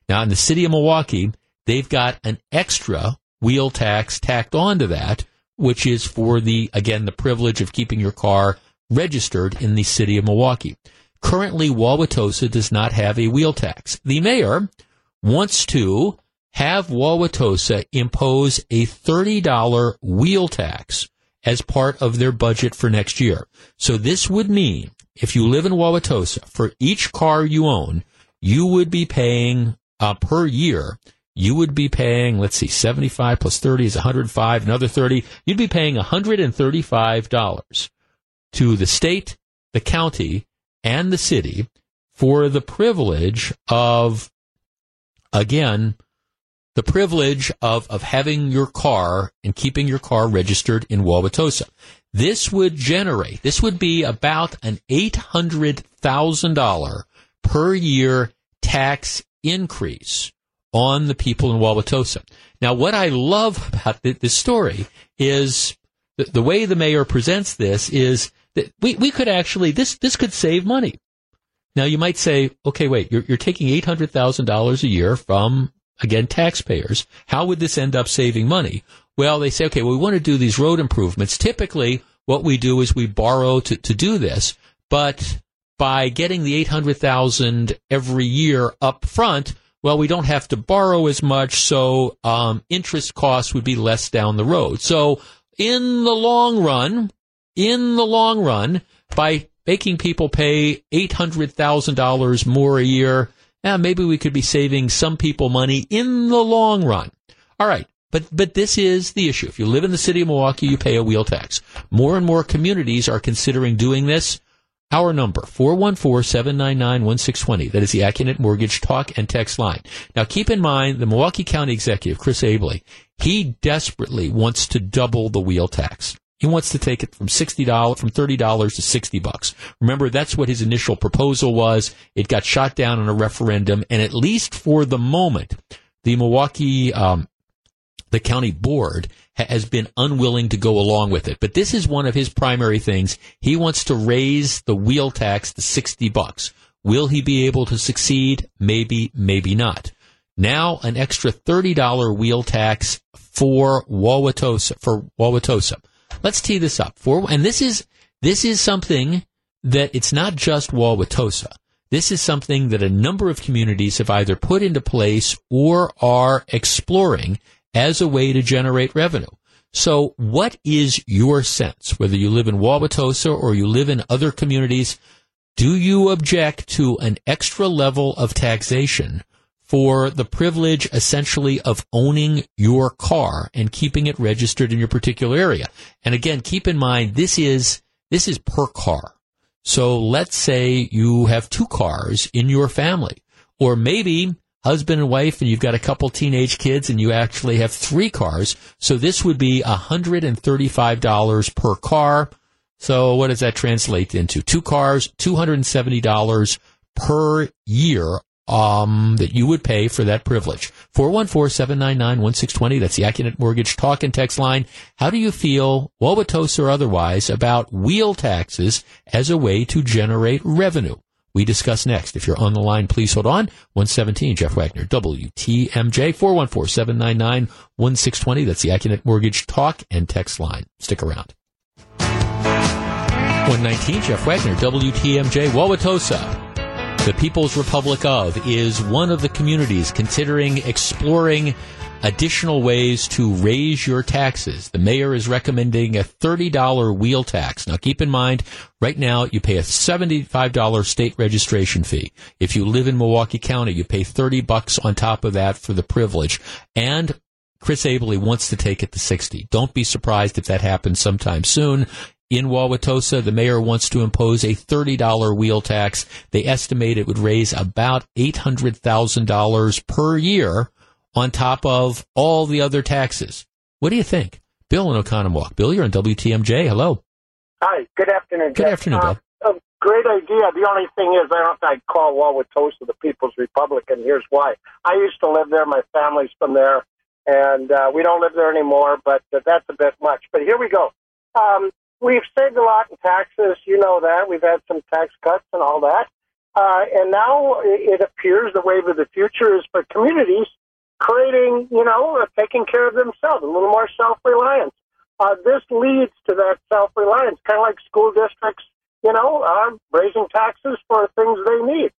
Now in the city of Milwaukee, they've got an extra wheel tax tacked onto that, which is for the, again, the privilege of keeping your car registered in the city of Milwaukee. Currently, Wauwatosa does not have a wheel tax. The mayor wants to have Wauwatosa impose a $30 wheel tax as part of their budget for next year. So this would mean if you live in Wauwatosa, for each car you own, you would be paying uh, per year, you would be paying, let's see, 75 plus 30 is 105, another 30. You'd be paying $135 to the state, the county, and the city for the privilege of, again, the privilege of, of having your car and keeping your car registered in Wauwatosa. This would generate, this would be about an $800,000 per year tax increase on the people in Wauwatosa. Now, what I love about this story is the, the way the mayor presents this is we we could actually this this could save money. Now you might say, okay, wait, you're you're taking eight hundred thousand dollars a year from again taxpayers. How would this end up saving money? Well, they say, okay, well, we want to do these road improvements. Typically, what we do is we borrow to to do this, but by getting the 800,000 every year up front, well, we don't have to borrow as much, so um, interest costs would be less down the road. So, in the long run, in the long run, by making people pay $800,000 more a year, maybe we could be saving some people money in the long run. All right. But, but this is the issue. If you live in the city of Milwaukee, you pay a wheel tax. More and more communities are considering doing this. Our number, 414-799-1620. That is the Accunet Mortgage talk and text line. Now keep in mind, the Milwaukee County Executive, Chris Abele, he desperately wants to double the wheel tax. He wants to take it from $60, from $30 to 60 bucks. Remember, that's what his initial proposal was. It got shot down in a referendum, and at least for the moment, the Milwaukee, um, the county board has been unwilling to go along with it. But this is one of his primary things. He wants to raise the wheel tax to 60 bucks. Will he be able to succeed? Maybe, maybe not. Now an extra $30 wheel tax for Wauwatosa, for Wauwatosa. Let's tee this up. For, and this is, this is something that it's not just Wauwatosa. This is something that a number of communities have either put into place or are exploring as a way to generate revenue. So what is your sense, whether you live in Wauwatosa or you live in other communities? Do you object to an extra level of taxation for the privilege essentially of owning your car and keeping it registered in your particular area? And again, keep in mind, this is, this is per car. So let's say you have two cars in your family, or maybe husband and wife and you've got a couple teenage kids and you actually have three cars. So this would be $135 per car. So what does that translate into? Two cars, $270 per year um, that you would pay for that privilege. 414-799-1620. That's the Accunet Mortgage talk and text line. How do you feel, Wauwatosa or otherwise, about wheel taxes as a way to generate revenue? we discuss next. If you're on the line, please hold on. 117, Jeff Wagner, WTMJ, 414-799-1620. That's the Accunet Mortgage talk and text line. Stick around. 119, Jeff Wagner, WTMJ, Wauwatosa. The People's Republic of is one of the communities considering exploring additional ways to raise your taxes. The mayor is recommending a $30 wheel tax. Now keep in mind, right now you pay a $75 state registration fee. If you live in Milwaukee County, you pay 30 bucks on top of that for the privilege. And Chris Abele wants to take it to 60. Don't be surprised if that happens sometime soon. In Wauwatosa, the mayor wants to impose a $30 wheel tax. They estimate it would raise about $800,000 per year on top of all the other taxes. What do you think? Bill in Oconomowoc. Bill, you're on WTMJ. Hello. Hi. Good afternoon. Good Jeff. afternoon, Bill. Uh, a great idea. The only thing is, I don't think I'd call Wauwatosa the People's Republic, and here's why. I used to live there. My family's from there, and uh, we don't live there anymore, but uh, that's a bit much. But here we go. Um, we've saved a lot in taxes. You know that. We've had some tax cuts and all that. Uh, and now it appears the wave of the future is for communities creating, you know, uh, taking care of themselves, a little more self-reliance. Uh, this leads to that self-reliance, kind of like school districts, you know, uh, raising taxes for things they need.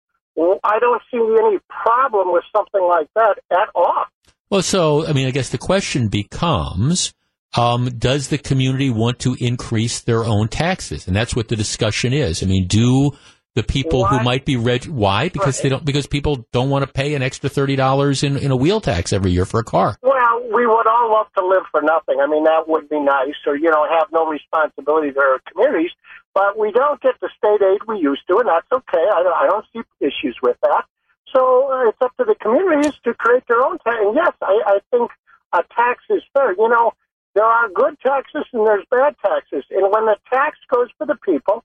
I don't see any problem with something like that at all. Well, so, I mean, I guess the question becomes, um, does the community want to increase their own taxes? And that's what the discussion is. I mean, do the people why? who might be reg- why because right. they don't because people don't want to pay an extra thirty dollars in in a wheel tax every year for a car. Well, we would all love to live for nothing. I mean, that would be nice, or you know, have no responsibility to our communities. But we don't get the state aid we used to, and that's okay. I, I don't see issues with that. So uh, it's up to the communities to create their own tax. And yes, I, I think a tax is fair. You know, there are good taxes and there's bad taxes, and when the tax goes for the people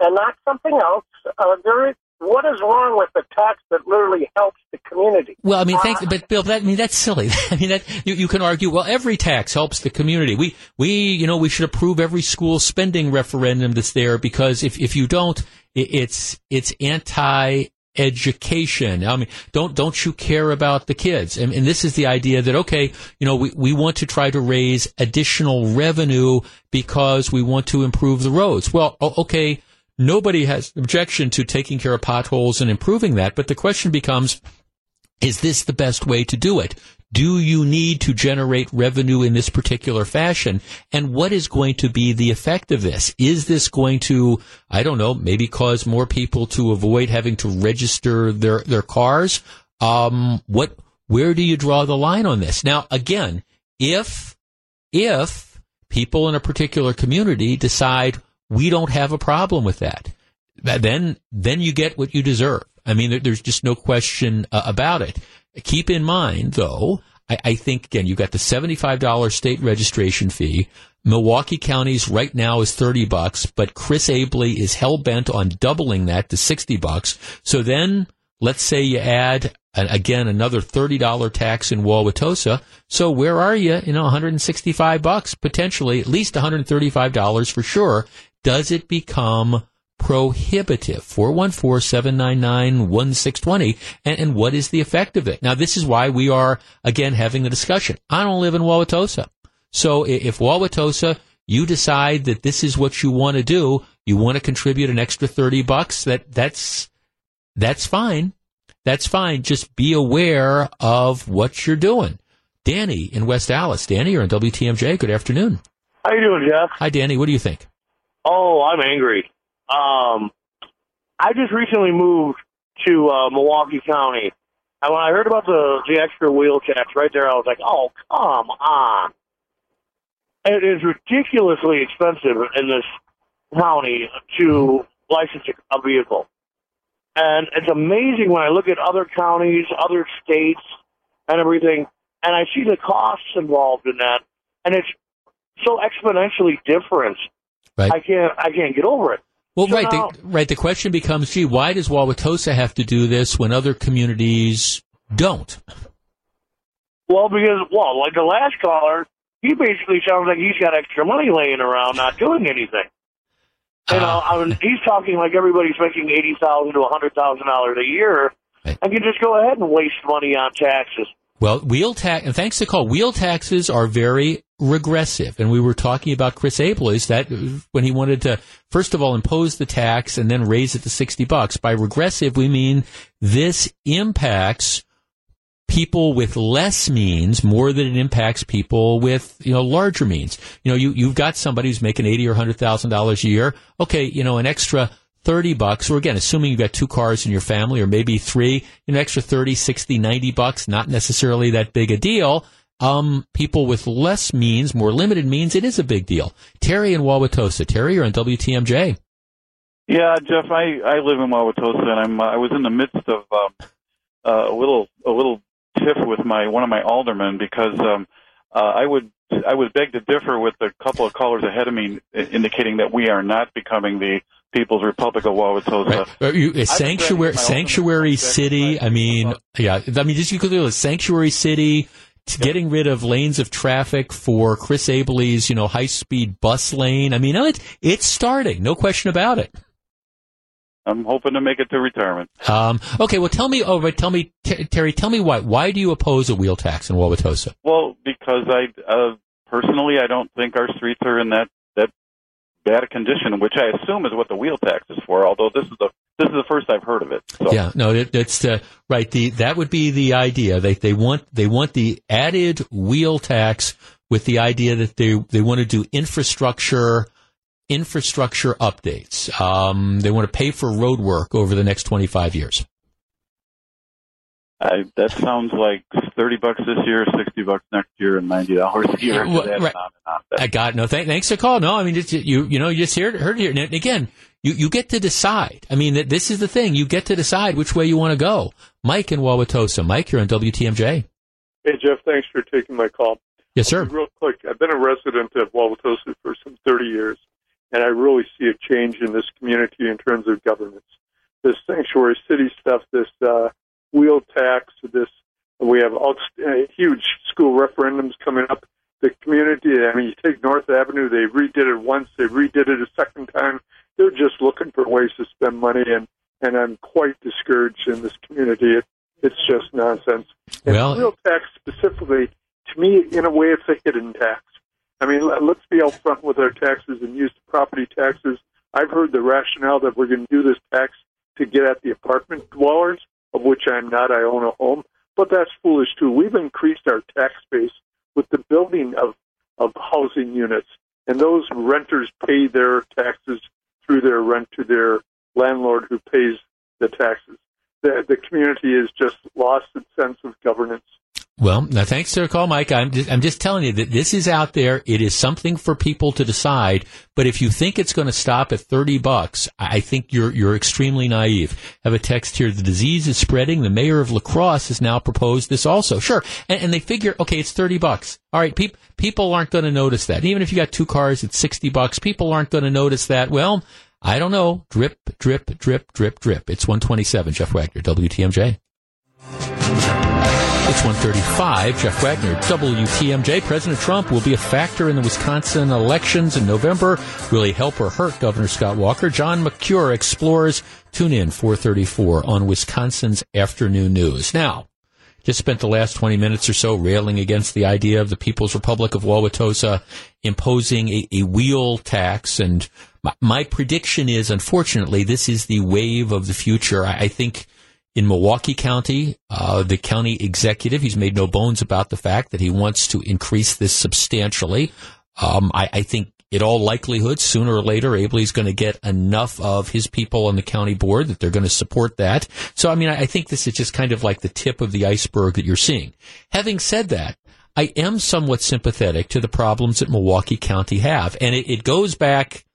and not something else, uh, there what is wrong with the tax that literally helps the community? Well, I mean, thanks, but Bill, that I mean that's silly. I mean, that you, you can argue. Well, every tax helps the community. We we you know we should approve every school spending referendum that's there because if if you don't, it, it's it's anti education. I mean, don't don't you care about the kids? And, and, this is the idea that okay, you know, we, we want to try to raise additional revenue because we want to improve the roads. Well, okay, nobody has objection to taking care of potholes and improving that, but the question becomes, is this the best way to do it? Do you need to generate revenue in this particular fashion? And what is going to be the effect of this? Is this going to, I don't know, maybe cause more people to avoid having to register their, their cars? Um, what, where do you draw the line on this? Now, again, if, if people in a particular community decide we don't have a problem with that, then, then you get what you deserve. I mean, there's just no question uh, about it. Keep in mind, though, I, I think, again, you've got the $75 state registration fee. Milwaukee County's right now is 30 bucks, but Chris Abele is hell bent on doubling that to 60 bucks. So then let's say you add again another $30 tax in Wauwatosa. So where are you? You know, 165 bucks potentially, at least $135 for sure. Does it become prohibitive. 414-799-1620. And, and what is the effect of it? Now, this is why we are, again, having the discussion. I don't live in Wauwatosa. So if Wauwatosa, you decide that this is what you want to do, you want to contribute an extra 30 bucks, that, that's, that's fine. That's fine. Just be aware of what you're doing. Danny in West Allis. Danny, you're on WTMJ. Good afternoon. How you doing, Jeff? Hi, Danny. What do you think? Oh, I'm angry. Um, I just recently moved to uh, Milwaukee County, and when I heard about the the extra wheel tax right there, I was like, "Oh, come on!" It is ridiculously expensive in this county to license a vehicle, and it's amazing when I look at other counties, other states, and everything, and I see the costs involved in that, and it's so exponentially different. Right. I can't I can't get over it. Well, so right, the, right. The question becomes, gee, why does Wauwatosa have to do this when other communities don't? Well, because well, like the last caller, he basically sounds like he's got extra money laying around, not doing anything. You know, uh, I mean, he's talking like everybody's making eighty thousand to a hundred thousand dollars a year, right. and can just go ahead and waste money on taxes. Well, wheel tax, and thanks to call, wheel taxes are very regressive. And we were talking about Chris Abele that uh, when he wanted to, first of all, impose the tax and then raise it to 60 bucks. By regressive, we mean this impacts people with less means more than it impacts people with, you know, larger means. You know, you, you've got somebody who's making 80 or $100,000 a year. Okay, you know, an extra 30 bucks, or again, assuming you've got two cars in your family or maybe three, an extra 30, 60, 90 bucks, not necessarily that big a deal. Um, people with less means, more limited means, it is a big deal. Terry in Wauwatosa. Terry, you're on WTMJ. Yeah, Jeff, I, I live in Wauwatosa, and I'm uh, I was in the midst of um, uh, a little a little tiff with my one of my aldermen because um, uh, I would I would beg to differ with a couple of callers ahead of me, indicating that we are not becoming the People's Republic of Wauwatosa. Right. You, sanctuary, sanctuary city. I mean, yeah. I mean, just you could do a sanctuary city. Getting rid of lanes of traffic for Chris Abele's, you know, high speed bus lane. I mean, it's it's starting, no question about it. I'm hoping to make it to retirement. Um, okay, well, tell me, oh, but tell me, Terry, tell me why. Why do you oppose a wheel tax in Wauwatosa? Well, because I uh, personally, I don't think our streets are in that bad condition, which I assume is what the wheel tax is for. Although this is the this is the first I've heard of it. So. Yeah, no, it, it's uh, right. The that would be the idea. They they want they want the added wheel tax with the idea that they they want to do infrastructure infrastructure updates. Um, they want to pay for road work over the next twenty five years. I, that sounds like thirty bucks this year, sixty bucks next year, and ninety dollars a year. Well, right. I got no. Th- thanks for call. No, I mean you. You know, you just heard heard it here. And again, you you get to decide. I mean, this is the thing. You get to decide which way you want to go. Mike in Wauwatosa. Mike, you're on WTMJ. Hey Jeff, thanks for taking my call. Yes, sir. Real quick, I've been a resident of Wauwatosa for some thirty years, and I really see a change in this community in terms of governance. this sanctuary city stuff, this uh, wheel tax, this we have all, uh, huge school referendums coming up. The community, I mean, you take North Avenue, they redid it once, they redid it a second time. They're just looking for ways to spend money, and and I'm quite discouraged in this community. It, it's just nonsense. And Well- wheel tax specifically, to me, in a way, it's a hidden tax. I mean, let- let's be upfront with our taxes and use the property taxes. I've heard the rationale that we're going to do this tax to get at the apartment dwellers, of which I'm not. I own a home, but that's foolish too. We've increased our tax base with the building of of housing units, and those renters pay their taxes through their rent to their landlord, who pays the taxes. The the community has just lost its sense of governance. Well, now thanks for the call, Mike. I'm just, I'm just telling you that this is out there. It is something for people to decide. But if you think it's going to stop at 30 bucks, I think you're, you're extremely naive. Have a text here. The disease is spreading. The mayor of La Crosse has now proposed this also. Sure. And, and they figure, okay, it's 30 bucks. All right. Peop, people aren't going to notice that. Even if you got two cars, it's 60 bucks. People aren't going to notice that. Well, I don't know. Drip, drip, drip, drip, drip. It's 127. Jeff Wagner, WTMJ. It's 135. Jeff Wagner, WTMJ. President Trump will be a factor in the Wisconsin elections in November. Will he help or hurt Governor Scott Walker? John McCure explores. Tune in 434 on Wisconsin's Afternoon News. Now, just spent the last 20 minutes or so railing against the idea of the People's Republic of Wauwatosa imposing a, a wheel tax. And my, my prediction is, unfortunately, this is the wave of the future. I, I think in Milwaukee County, uh, the county executive, he's made no bones about the fact that he wants to increase this substantially. Um, I, I think in all likelihood, sooner or later, Abele's going to get enough of his people on the county board that they're going to support that. So, I mean, I, I think this is just kind of like the tip of the iceberg that you're seeing. Having said that, I am somewhat sympathetic to the problems that Milwaukee County have, and it, it goes back,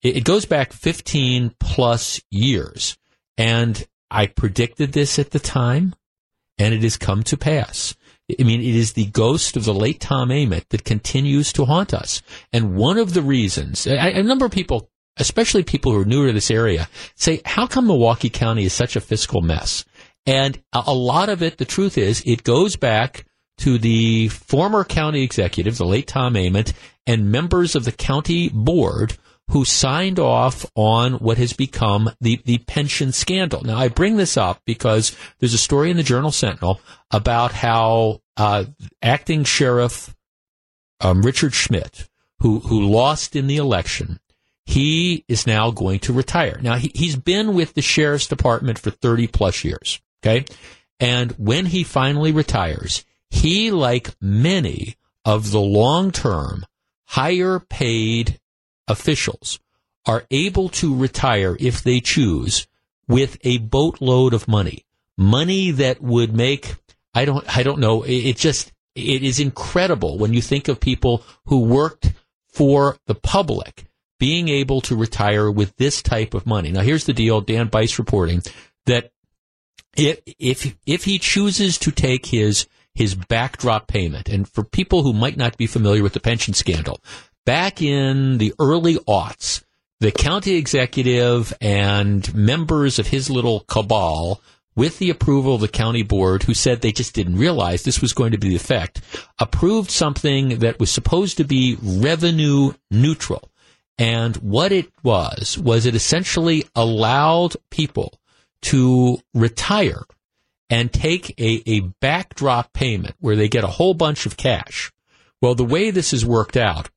it, it goes back 15 plus years. And I predicted this at the time, and it has come to pass. I mean, it is the ghost of the late Tom Ament that continues to haunt us. And one of the reasons, a, number of people, especially people who are newer to this area, say, how come Milwaukee County is such a fiscal mess? And a, a lot of it, the truth is, it goes back to the former county executive, the late Tom Ament, and members of the county board who signed off on what has become the, the pension scandal. Now, I bring this up because there's a story in the Journal Sentinel about how uh, acting sheriff um, Richard Schmidt, who who lost in the election, he is now going to retire. Now, he, he's been with the sheriff's department for 30 plus years. Okay, and when he finally retires, he, like many of the long term, higher paid officials are able to retire if they choose with a boatload of money. Money that would make, I don't, I don't know, it, just, it is incredible when you think of people who worked for the public being able to retire with this type of money. Now here's the deal, Dan Bice reporting that if, if, if he chooses to take his, his backdrop payment, and for people who might not be familiar with the pension scandal, back in the early aughts, the county executive and members of his little cabal, with the approval of the county board, who said they just didn't realize this was going to be the effect, approved something that was supposed to be revenue neutral. And what it was, was it essentially allowed people to retire and take a, a backdrop payment where they get a whole bunch of cash. Well, the way this has worked out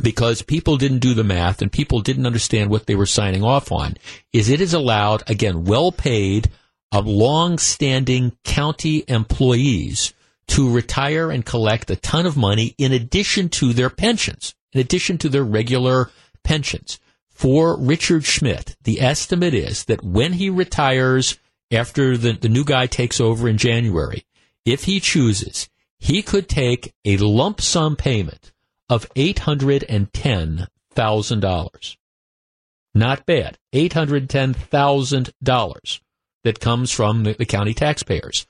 because people didn't do the math and people didn't understand what they were signing off on is it is allowed again well paid uh, of long standing county employees to retire and collect a ton of money in addition to their pensions in addition to their regular pensions. For Richard Schmidt the estimate is that when he retires after the, the new guy takes over in January if he chooses he could take a lump sum payment of $810,000. Not bad. $810,000 that comes from the, the county taxpayers.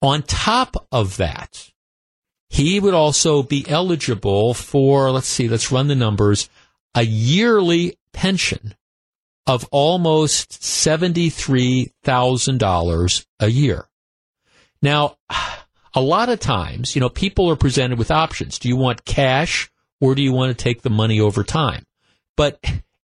On top of that, he would also be eligible for, let's see, let's run the numbers, a yearly pension of almost $73,000 a year. Now, a lot of times, you know, people are presented with options. Do you want cash or do you want to take the money over time? But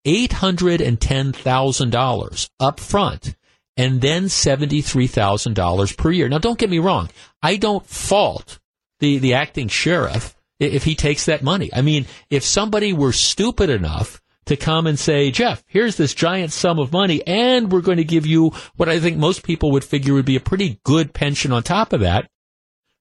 $810,000 up front and then $73,000 per year. Now, don't get me wrong. I don't fault the, the acting sheriff if he takes that money. I mean, if somebody were stupid enough to come and say, Jeff, here's this giant sum of money, and we're going to give you what I think most people would figure would be a pretty good pension on top of that.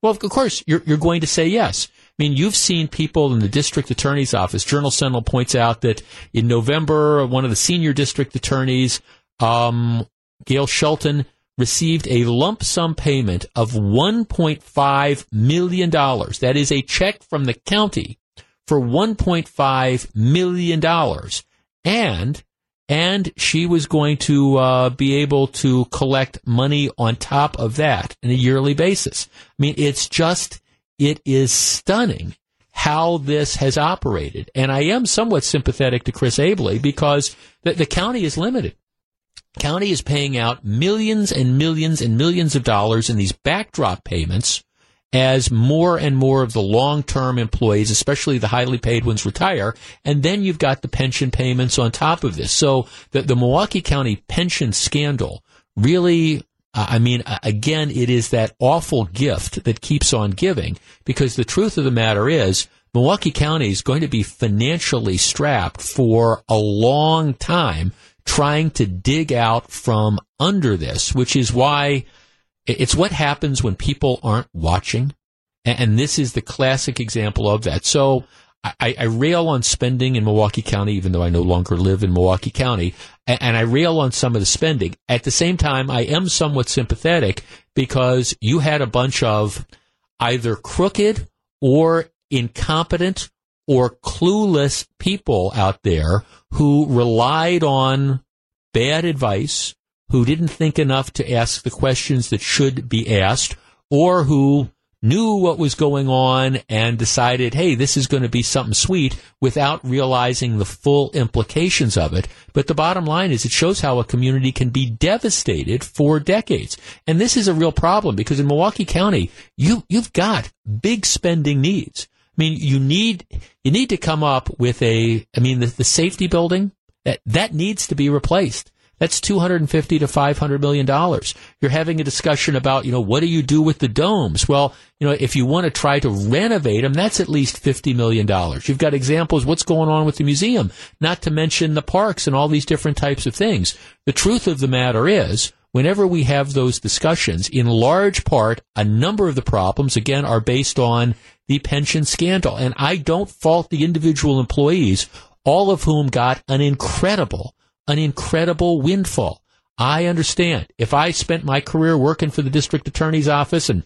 Well, of course, you're, you're going to say yes. I mean, you've seen people in the district attorney's office. Journal Sentinel points out that in November, one of the senior district attorneys, um, Gail Shelton, received a lump sum payment of $1.5 million. That is a check from the county for $1.5 million. And, and she was going to uh, be able to collect money on top of that on a yearly basis. I mean, it's just, it is stunning how this has operated. And I am somewhat sympathetic to Chris Abele because the, the county is limited. County is paying out millions and millions and millions of dollars in these backdrop payments as more and more of the long-term employees, especially the highly paid ones, retire. And then you've got the pension payments on top of this. So the, the Milwaukee County pension scandal really uh, I mean, again, it is that awful gift that keeps on giving because the truth of the matter is Milwaukee County is going to be financially strapped for a long time trying to dig out from under this, which is why it's what happens when people aren't watching. And this is the classic example of that. So I, I, rail on spending in Milwaukee County, even though I no longer live in Milwaukee County, and, and I rail on some of the spending. At the same time, I am somewhat sympathetic because you had a bunch of either crooked or incompetent or clueless people out there who relied on bad advice, who didn't think enough to ask the questions that should be asked, or who knew what was going on and decided, hey, this is going to be something sweet without realizing the full implications of it. But the bottom line is it shows how a community can be devastated for decades. And this is a real problem because in Milwaukee County, you, you've got big spending needs. I mean, you need, you need to come up with a, I mean, the, the safety building, that, that needs to be replaced. That's 250 to 500 million dollars. You're having a discussion about, you know, what do you do with the domes? Well, you know, if you want to try to renovate them, that's at least 50 million dollars. You've got examples what's going on with the museum, not to mention the parks and all these different types of things. The truth of the matter is, whenever we have those discussions, in large part, a number of the problems, again, are based on the pension scandal. And I don't fault the individual employees, all of whom got an incredible an incredible windfall. I understand. If I spent my career working for the district attorney's office and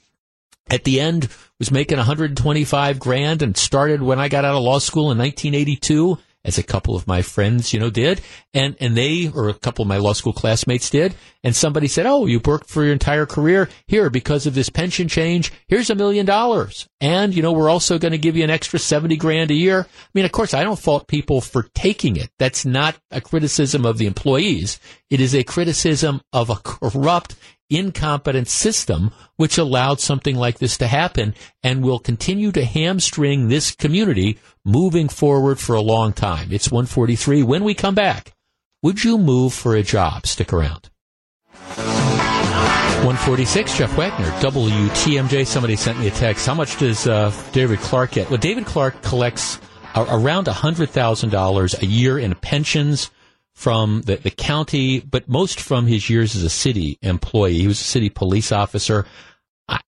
at the end was making 125 grand and started when I got out of law school in 1982 as a couple of my friends, you know, did. And, and they, or a couple of my law school classmates did. And somebody said, Oh, you worked for your entire career here because of this pension change. Here's a million dollars. And, you know, we're also going to give you an extra 70 grand a year. I mean, of course, I don't fault people for taking it. That's not a criticism of the employees. It is a criticism of a corrupt incompetent system which allowed something like this to happen and will continue to hamstring this community moving forward for a long time. It's 143. When we come back, would you move for a job? Stick around. 146, Jeff Wagner, WTMJ. Somebody sent me a text. How much does uh, David Clarke get? Well, David Clarke collects around $100,000 a year in pensions from the, the county, but most from his years as a city employee. He was a city police officer. I,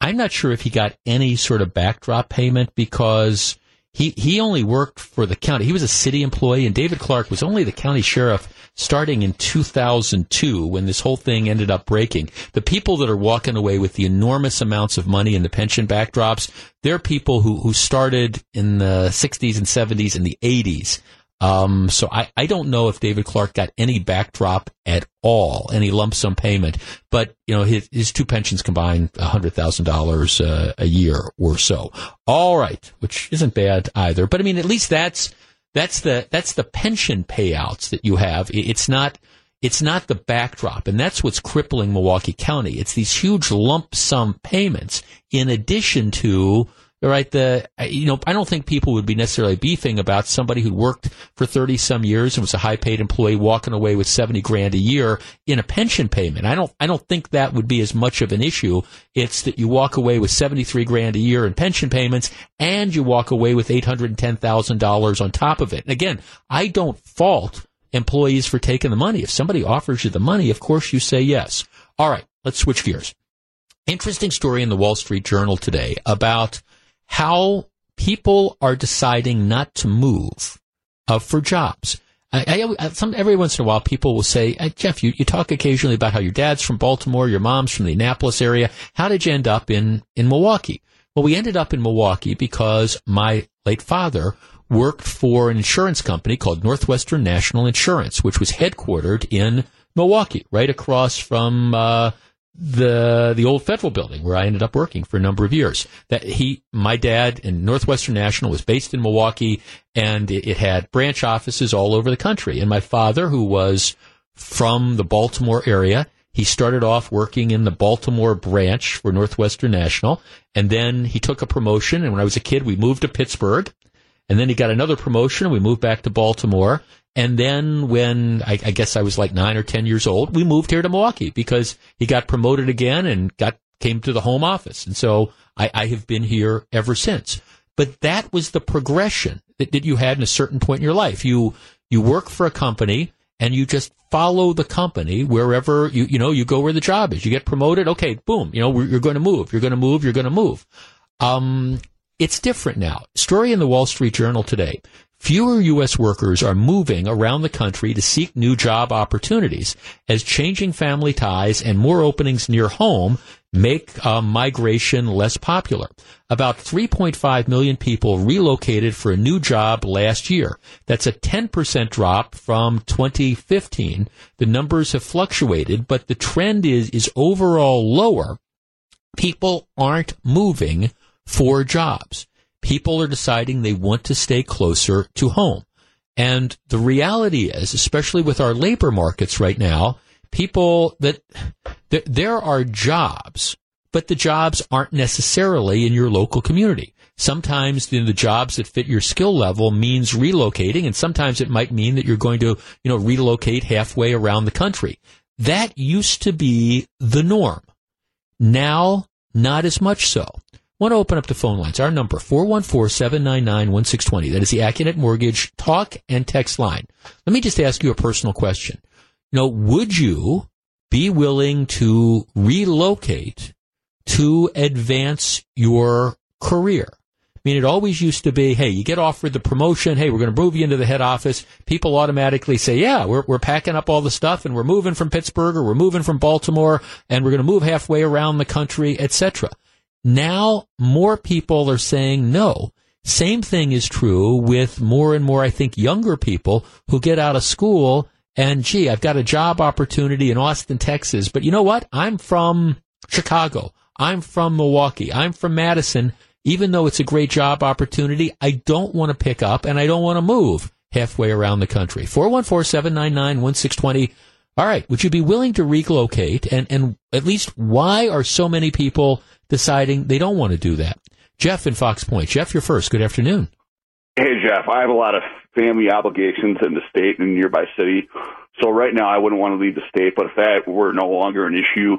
I'm not sure if he got any sort of backdrop payment because he, he only worked for the county. He was a city employee, and David Clarke was only the county sheriff starting in 2002 when this whole thing ended up breaking. The people that are walking away with the enormous amounts of money in the pension backdrops, they're people who, who started in the 60s and 70s and the 80s. Um, so I, I don't know if David Clarke got any backdrop at all, any lump sum payment, but you know his, his two pensions combined hundred thousand uh, dollars a year or so. All right, which isn't bad either. But I mean, at least that's That's the that's the pension payouts that you have. It's not it's not the backdrop, and that's what's crippling Milwaukee County. It's these huge lump sum payments in addition to right? The you know I don't think people would be necessarily beefing about somebody who worked for thirty some years and was a high paid employee walking away with seventy grand a year in a pension payment. I don't I don't think that would be as much of an issue. It's that you walk away with seventy three grand a year in pension payments and you walk away with eight hundred and ten thousand dollars on top of it. And again, I don't fault employees for taking the money. If somebody offers you the money, of course you say yes. All right, let's switch gears. Interesting story in the Wall Street Journal today about how people are deciding not to move uh, for jobs. I, I, some, every once in a while, people will say, Jeff, you, you talk occasionally about how your dad's from Baltimore, your mom's from the Annapolis area. How did you end up in, in Milwaukee? Well, we ended up in Milwaukee because my late father worked for an insurance company called Northwestern National Insurance, which was headquartered in Milwaukee, right across from uh, the the old federal building where I ended up working for a number of years. That he, my dad, and Northwestern National was based in Milwaukee, and it, it had branch offices all over the country. And my father, who was from the Baltimore area, he started off working in the Baltimore branch for Northwestern National, and then he took a promotion. And when I was a kid, we moved to Pittsburgh, and then he got another promotion. and We moved back to Baltimore, and then when I, I, guess I was like nine or ten years old, we moved here to Milwaukee because he got promoted again and got came to the home office. And so I, I have been here ever since. But that was the progression that, that you had in a certain point in your life. You you work for a company and you just follow the company wherever you you know you go where the job is. You get promoted, okay, boom, you know you're going to move. You're going to move. You're going to move. Um, it's different now. Story in the Wall Street Journal today. Fewer U.S. workers are moving around the country to seek new job opportunities as changing family ties and more openings near home make uh, migration less popular. About 3.5 million people relocated for a new job last year. That's a 10% drop from 2015. The numbers have fluctuated, but the trend is, is overall lower. People aren't moving for jobs people are deciding they want to stay closer to home. And the reality is, especially with our labor markets right now, people that th- there are jobs, but the jobs aren't necessarily in your local community. Sometimes you know, the jobs that fit your skill level means relocating, and sometimes it might mean that you're going to, you know, relocate halfway around the country. That used to be the norm. Now, not as much so want to open up the phone lines. Our number, 414-799-1620. That is the Accunet Mortgage talk and text line. Let me just ask you a personal question. You know, would you be willing to relocate to advance your career? I mean, it always used to be, hey, you get offered the promotion. Hey, we're going to move you into the head office. People automatically say, yeah, we're, we're packing up all the stuff and we're moving from Pittsburgh or we're moving from Baltimore and we're going to move halfway around the country, etc. Now more people are saying no. Same thing is true with more and more, I think, younger people who get out of school and gee, I've got a job opportunity in Austin, Texas, but you know what? I'm from Chicago. I'm from Milwaukee. I'm from Madison. Even though it's a great job opportunity, I don't want to pick up and I don't want to move halfway around the country. 414-799-1620. All right. Would you be willing to relocate? And, and at least why are so many people deciding they don't want to do that. Jeff in Fox Point. Jeff, you're first. Good afternoon. Hey, Jeff. I have a lot of family obligations in the state and nearby city. So right now, I wouldn't want to leave the state. But if that were no longer an issue,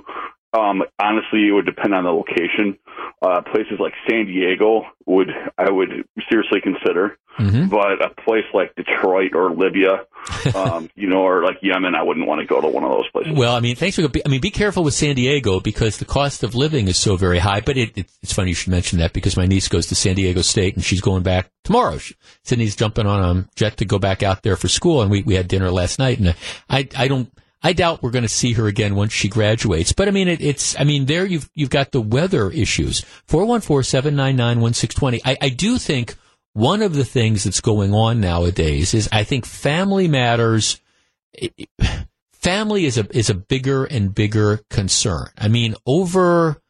um, honestly, it would depend on the location. Uh, places like San Diego would I would seriously consider, mm-hmm. but a place like Detroit or Libya, um, you know, or like Yemen, I wouldn't want to go to one of those places. Well, I mean, thanks for. I mean, be careful with San Diego because the cost of living is so very high. But it, it, it's funny you should mention that because my niece goes to San Diego State and she's going back tomorrow. She, Sydney's jumping on a jet to go back out there for school, and we we had dinner last night, and I I don't. I doubt we're going to see her again once she graduates. But I mean, it, it's, I mean, there you've, you've got the weather issues. 414-799-1620. I, I do think one of the things that's going on nowadays is I think family matters. family is a, is a bigger and bigger concern. I mean, over,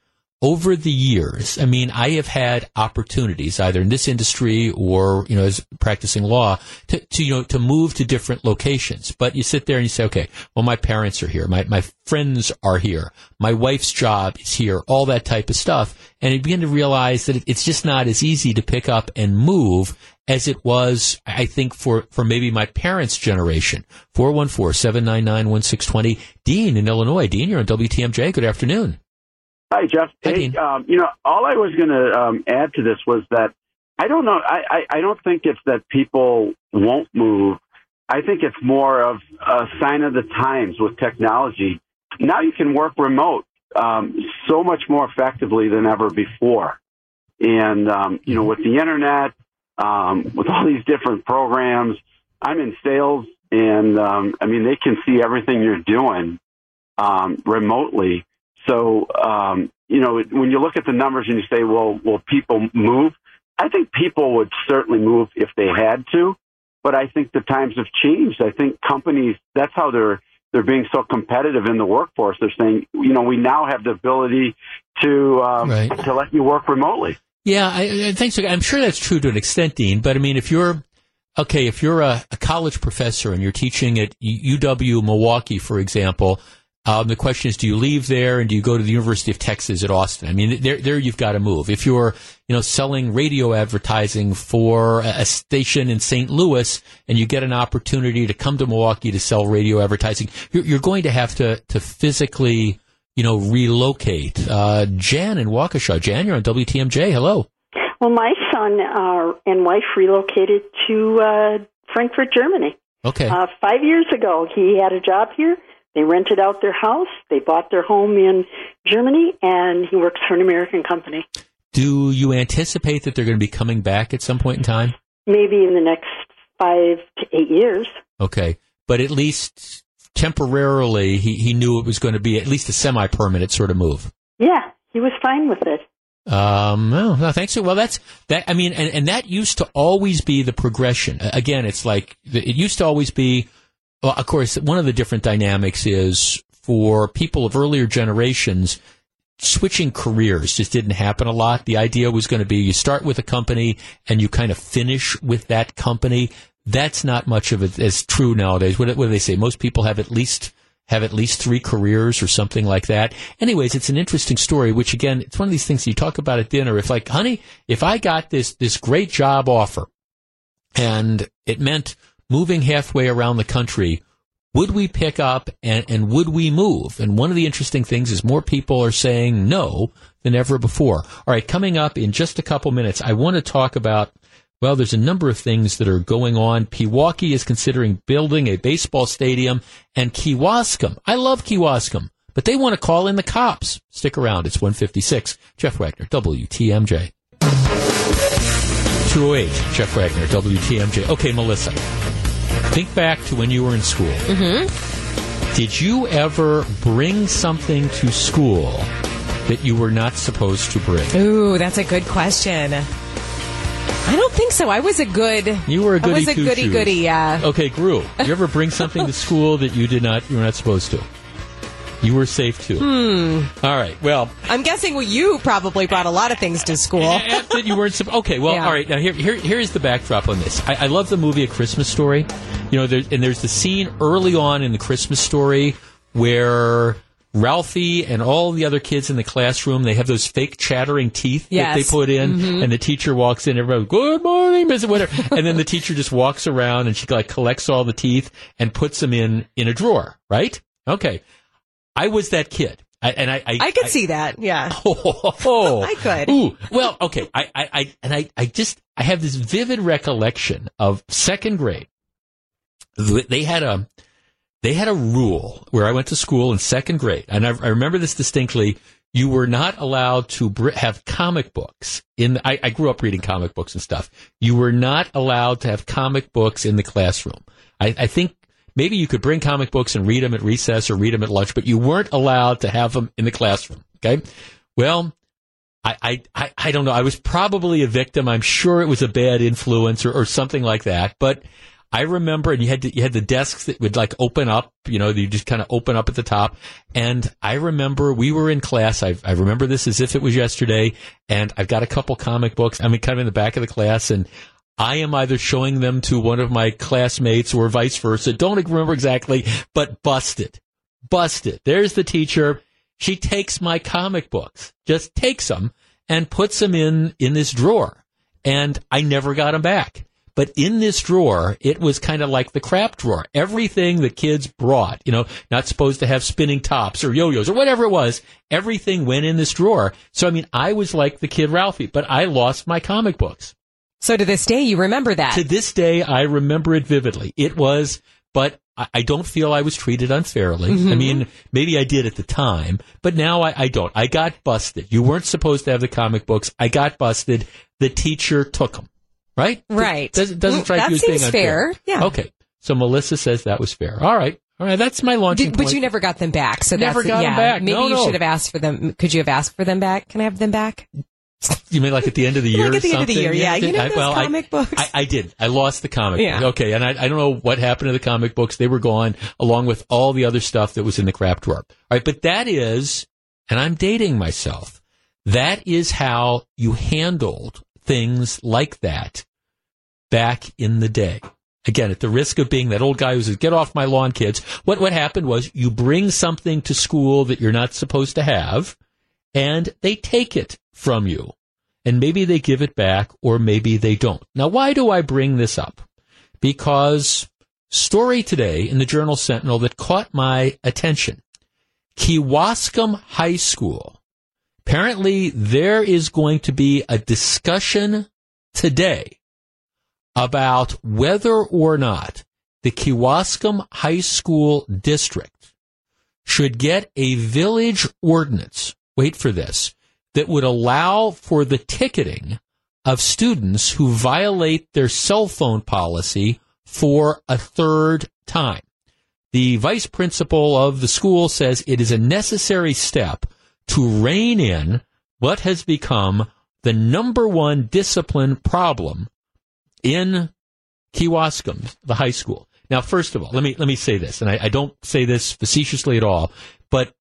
over the years, I mean, I have had opportunities either in this industry or, you know, as practicing law to, to, you know, to move to different locations. But you sit there and you say, okay, well, my parents are here. My, my friends are here. My wife's job is here. All that type of stuff. And you begin to realize that it's just not as easy to pick up and move as it was, I think, for, for maybe my parents' generation. 414-799-1620. Dean in Illinois. Dean, you're on WTMJ. Good afternoon. Hi, Jeff. Hey, um, you know, all I was going to um, add to this was that I don't know. I, I, I don't think it's that people won't move. I think it's more of a sign of the times with technology. Now you can work remote um, so much more effectively than ever before. And, um, you know, with the internet, um, with all these different programs, I'm in sales and, um, I mean, they can see everything you're doing um, remotely. So, um, you know, when you look at the numbers and you say, well, will people move? I think people would certainly move if they had to, but I think the times have changed. I think companies, that's how they're, they're being so competitive in the workforce. They're saying, you know, we now have the ability to, um, right. to let you work remotely. Yeah, I, I think so. I'm sure that's true to an extent, Dean, but I mean, if you're, okay, if you're a, a college professor and you're teaching at UW Milwaukee, for example, um, the question is, do you leave there and do you go to the University of Texas at Austin? I mean, there, there you've got to move. If you're, you know, selling radio advertising for a station in St. Louis and you get an opportunity to come to Milwaukee to sell radio advertising, you're, you're going to have to, to physically, you know, relocate. Uh, Jan in Waukesha. Jan, you're on WTMJ. Hello. Well, my son uh, and wife relocated to uh, Frankfurt, Germany. Okay. Uh, five years ago, he had a job here. They rented out their house. They bought their home in Germany, and he works for an American company. Do you anticipate that they're going to be coming back at some point in time? Maybe in the next five to eight years. Okay. But at least temporarily, he, he knew it was going to be at least a semi permanent sort of move. Yeah, he was fine with it. Um, no, no, thanks. Well, that's that. I mean, and, and that used to always be the progression. Again, it's like it used to always be well, of course, one of the different dynamics is for people of earlier generations, switching careers just didn't happen a lot. The idea was going to be you start with a company and you kind of finish with that company. That's not much of it as true nowadays. What, what do they say? Most people have at least have at least three careers or something like that. Anyways, it's an interesting story, which again, it's one of these things you talk about at dinner. If like, honey, if I got this, this great job offer and it meant moving halfway around the country, would we pick up and, and would we move? And one of the interesting things is more people are saying no than ever before. All right, coming up in just a couple minutes, I want to talk about well, there's a number of things that are going on. Pewaukee is considering building a baseball stadium, and Kewaskum. I love Kewaskum, but they want to call in the cops. Stick around. It's 156. Jeff Wagner, WTMJ. 208, Jeff Wagner, WTMJ. Okay, Melissa. Think back to when you were in school. Mm-hmm. Did you ever bring something to school that you were not supposed to bring? Ooh, that's a good question. I don't think so. I was a good. You were a goody. I was a goody goody. Yeah. Okay, Gru. You ever bring something to school that you did not? You were not supposed to. You were safe too. Hmm. All right. Well, I'm guessing well, you probably brought a lot of things to school that you weren't. Okay. Well, Yeah. all right. Now here, here, here is the backdrop on this. I, I love the movie A Christmas Story. You know, there, and there's the scene early on in the Christmas Story where Ralphie and all the other kids in the classroom they have those fake chattering teeth that they put in, Mhm. and the teacher walks in. Everybody, good morning, Miss whatever, and then the teacher just walks around and she like collects all the teeth and puts them in in a drawer. Right? Okay. I was that kid. I, and I, I, I could see that. Yeah. Oh, I could. Ooh, well, okay. I, I, I, and I, I just, I have this vivid recollection of second grade. They had a, they had a rule where I went to school in second grade, and I, I remember this distinctly. You were not allowed to br- have comic books in. The, I, I grew up reading comic books and stuff. You were not allowed to have comic books in the classroom. I, I think maybe you could bring comic books and read them at recess or read them at lunch, but you weren't allowed to have them in the classroom. Okay. Well, I, I, I, don't know. I was probably a victim. I'm sure it was a bad influence or, or something like that. But I remember, and you had to, you had the desks that would like open up, you know, you just kind of open up at the top. And I remember we were in class. I, I remember this as if it was yesterday. And I've got a couple comic books. I mean, kind of in the back of the class, and I am either showing them to one of my classmates or vice versa. Don't remember exactly, but busted, busted. There's the teacher. She takes my comic books, just takes them and puts them in in this drawer, and I never got them back. But in this drawer, it was kind of like the crap drawer. Everything the kids brought, you know, not supposed to have spinning tops or yo-yos or whatever it was, everything went in this drawer. So, I mean, I was like the kid Ralphie, but I lost my comic books. So to this day, you remember that? To this day, I remember it vividly. It was, but I, don't feel I was treated unfairly. Mm-hmm. I mean, maybe I did at the time, but now I, I don't. I got busted. You weren't supposed to have the comic books. I got busted. The teacher took them. Right? Right. Does, doesn't strike That you as being seems unfair. fair. Yeah. Okay. So Melissa says that was fair. All right. All right. That's my launching Did, point. but you never got them back. So Never that's, got yeah, back. Maybe No, you no. should have asked for them. Could you have asked for them back? Can I have them back? You mean like at the end of the year? Like at the end of the year, yeah. You know I- those well, I- comic books? I, I did. I lost the comic Yeah. book. Okay, and I, I don't know what happened to the comic books. They were gone along with all the other stuff that was in the crap drawer. All right, but that is, and I'm dating myself. That is how you handled things like that back in the day. Again, at the risk of being that old guy who says, get off my lawn, kids. What, what happened was you bring something to school that you're not supposed to have and they take it from you. And maybe they give it back or maybe they don't. Now, why do I bring this up? Because story today in the Journal Sentinel that caught my attention. Kewaskum High School. Apparently there is going to be a discussion today about whether or not the Kewaskum High School District should get a village ordinance, wait for this, that would allow for the ticketing of students who violate their cell phone policy for a third time. The vice principal of the school says it is a necessary step to rein in what has become the number one discipline problem in Kewaskum, the high school. Now, first of all, let me let me say this, and I, I don't say this facetiously at all, but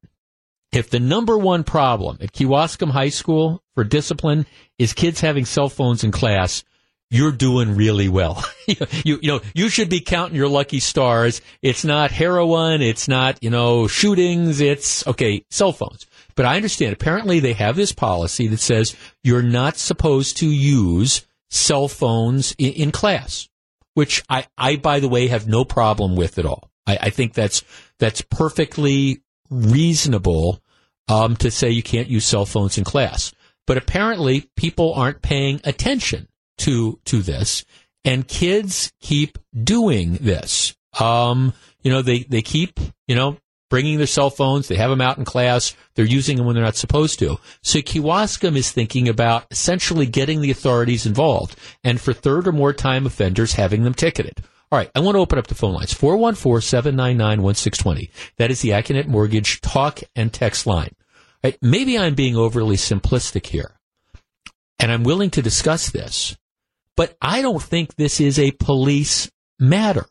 if the number one problem at Kewaskum High School for discipline is kids having cell phones in class, you're doing really well. you, you know, you should be counting your lucky stars. It's not heroin. It's not, you know, shootings. It's, okay, cell phones. But I understand apparently they have this policy that says you're not supposed to use cell phones in, in class, which I, I, by the way, have no problem with at all. I, I think that's, that's perfectly reasonable, um, to say you can't use cell phones in class. But apparently people aren't paying attention to, to this and kids keep doing this. Um, you know, they, they keep, you know, bringing their cell phones. They have them out in class. They're using them when they're not supposed to. So Kewaskum is thinking about essentially getting the authorities involved and for third or more time offenders having them ticketed. All right. I want to open up the phone lines. 414-799-1620. That is the Accunet Mortgage talk and text line. Right. Maybe I'm being overly simplistic here and I'm willing to discuss this, but I don't think this is a police matter.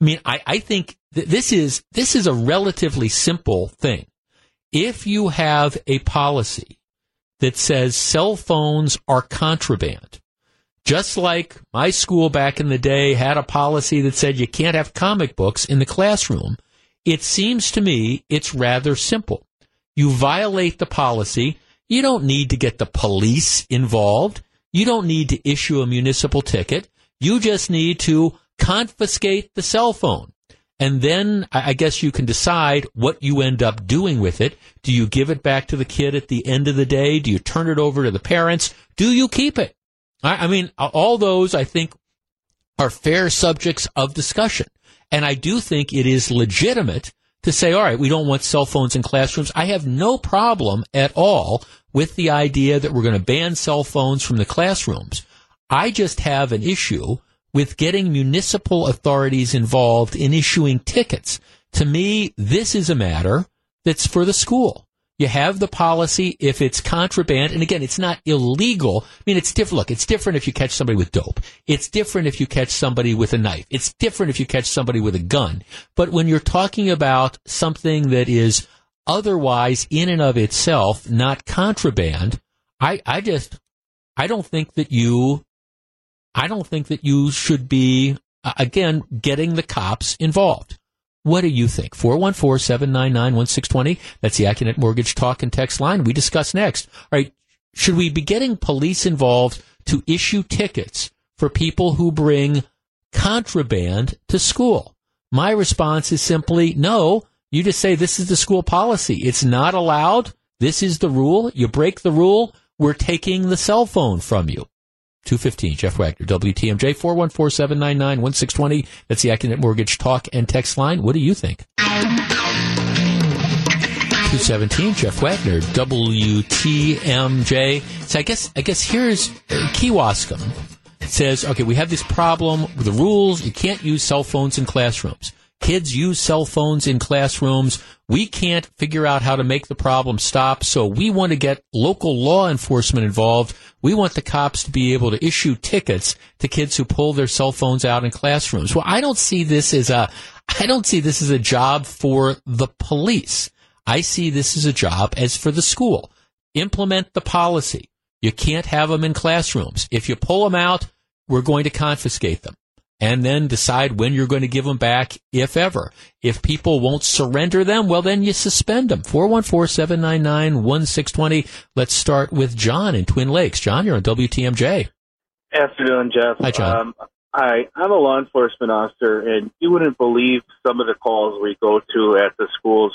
I mean, I, I think th- this is this is a relatively simple thing. If you have a policy that says cell phones are contraband, just like my school back in the day had a policy that said you can't have comic books in the classroom, it seems to me it's rather simple. You violate the policy. You don't need to get the police involved. You don't need to issue a municipal ticket. You just need to confiscate the cell phone. And then I guess you can decide what you end up doing with it. Do you give it back to the kid at the end of the day? Do you turn it over to the parents? Do you keep it? I, I mean, all those I think are fair subjects of discussion. And I do think it is legitimate to say, all right, we don't want cell phones in classrooms. I have no problem at all with the idea that we're going to ban cell phones from the classrooms. I just have an issue with getting municipal authorities involved in issuing tickets. To me, this is a matter that's for the school. You have the policy if it's contraband, and again, it's not illegal. I mean, it's different. Look, it's different if you catch somebody with dope. It's different if you catch somebody with a knife. It's different if you catch somebody with a gun. But when you're talking about something that is otherwise, in and of itself, not contraband, I, I just, I don't think that you, I don't think that you should be, again, getting the cops involved. What do you think? 414-799-1620. That's the Accunet Mortgage Talk and Text line. We discuss next. All right. Should we be getting police involved to issue tickets for people who bring contraband to school? My response is simply no. You just say this is the school policy. It's not allowed. This is the rule. You break the rule. We're taking the cell phone from you. 215. Jeff Wagner, WTMJ, 414-799-1620. That's the Accunet Mortgage Talk and Text line. What do you think? 217, Jeff Wagner, WTMJ. So I guess, I guess here's Kewaskum says, okay, we have this problem with the rules. You can't use cell phones in classrooms. Kids use cell phones in classrooms. We can't figure out how to make the problem stop, so we want to get local law enforcement involved. We want the cops to be able to issue tickets to kids who pull their cell phones out in classrooms. Well, I don't see this as a, I don't see this as a job for the police. I see this as a job as for the school. Implement the policy. You can't have them in classrooms. If you pull them out, we're going to confiscate them and then decide when you're going to give them back, if ever. If people won't surrender them, well, then you suspend them. 414-799-1620. Let's start with John in Twin Lakes. John, you're on WTMJ. Afternoon, Jeff. Hi, John. Um, hi, I'm a law enforcement officer, and you wouldn't believe some of the calls we go to at the schools.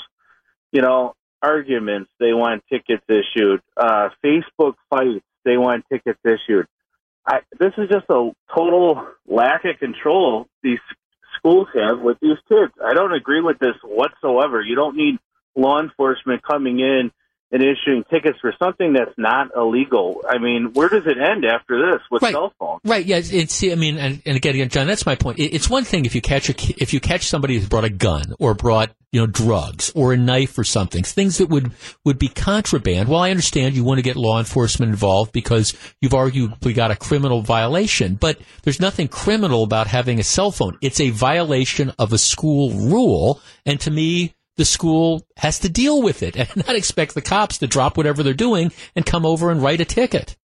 You know, arguments, they want tickets issued. Uh, Facebook fights, they want tickets issued. I, this is just a total lack of control these schools have with these kids. I don't agree with this whatsoever. You don't need law enforcement coming in and issuing tickets for something that's not illegal. I mean, where does it end after this with right. cell phones? Right. Yeah. It's. I mean, and, and again, again, John, that's my point. It's one thing if you catch a if you catch somebody who's brought a gun or brought you know drugs or a knife or something, things that would would be contraband. Well, I understand you want to get law enforcement involved because you've arguably got a criminal violation, but there's nothing criminal about having a cell phone. It's a violation of a school rule, and to me the school has to deal with it and not expect the cops to drop whatever they're doing and come over and write a ticket.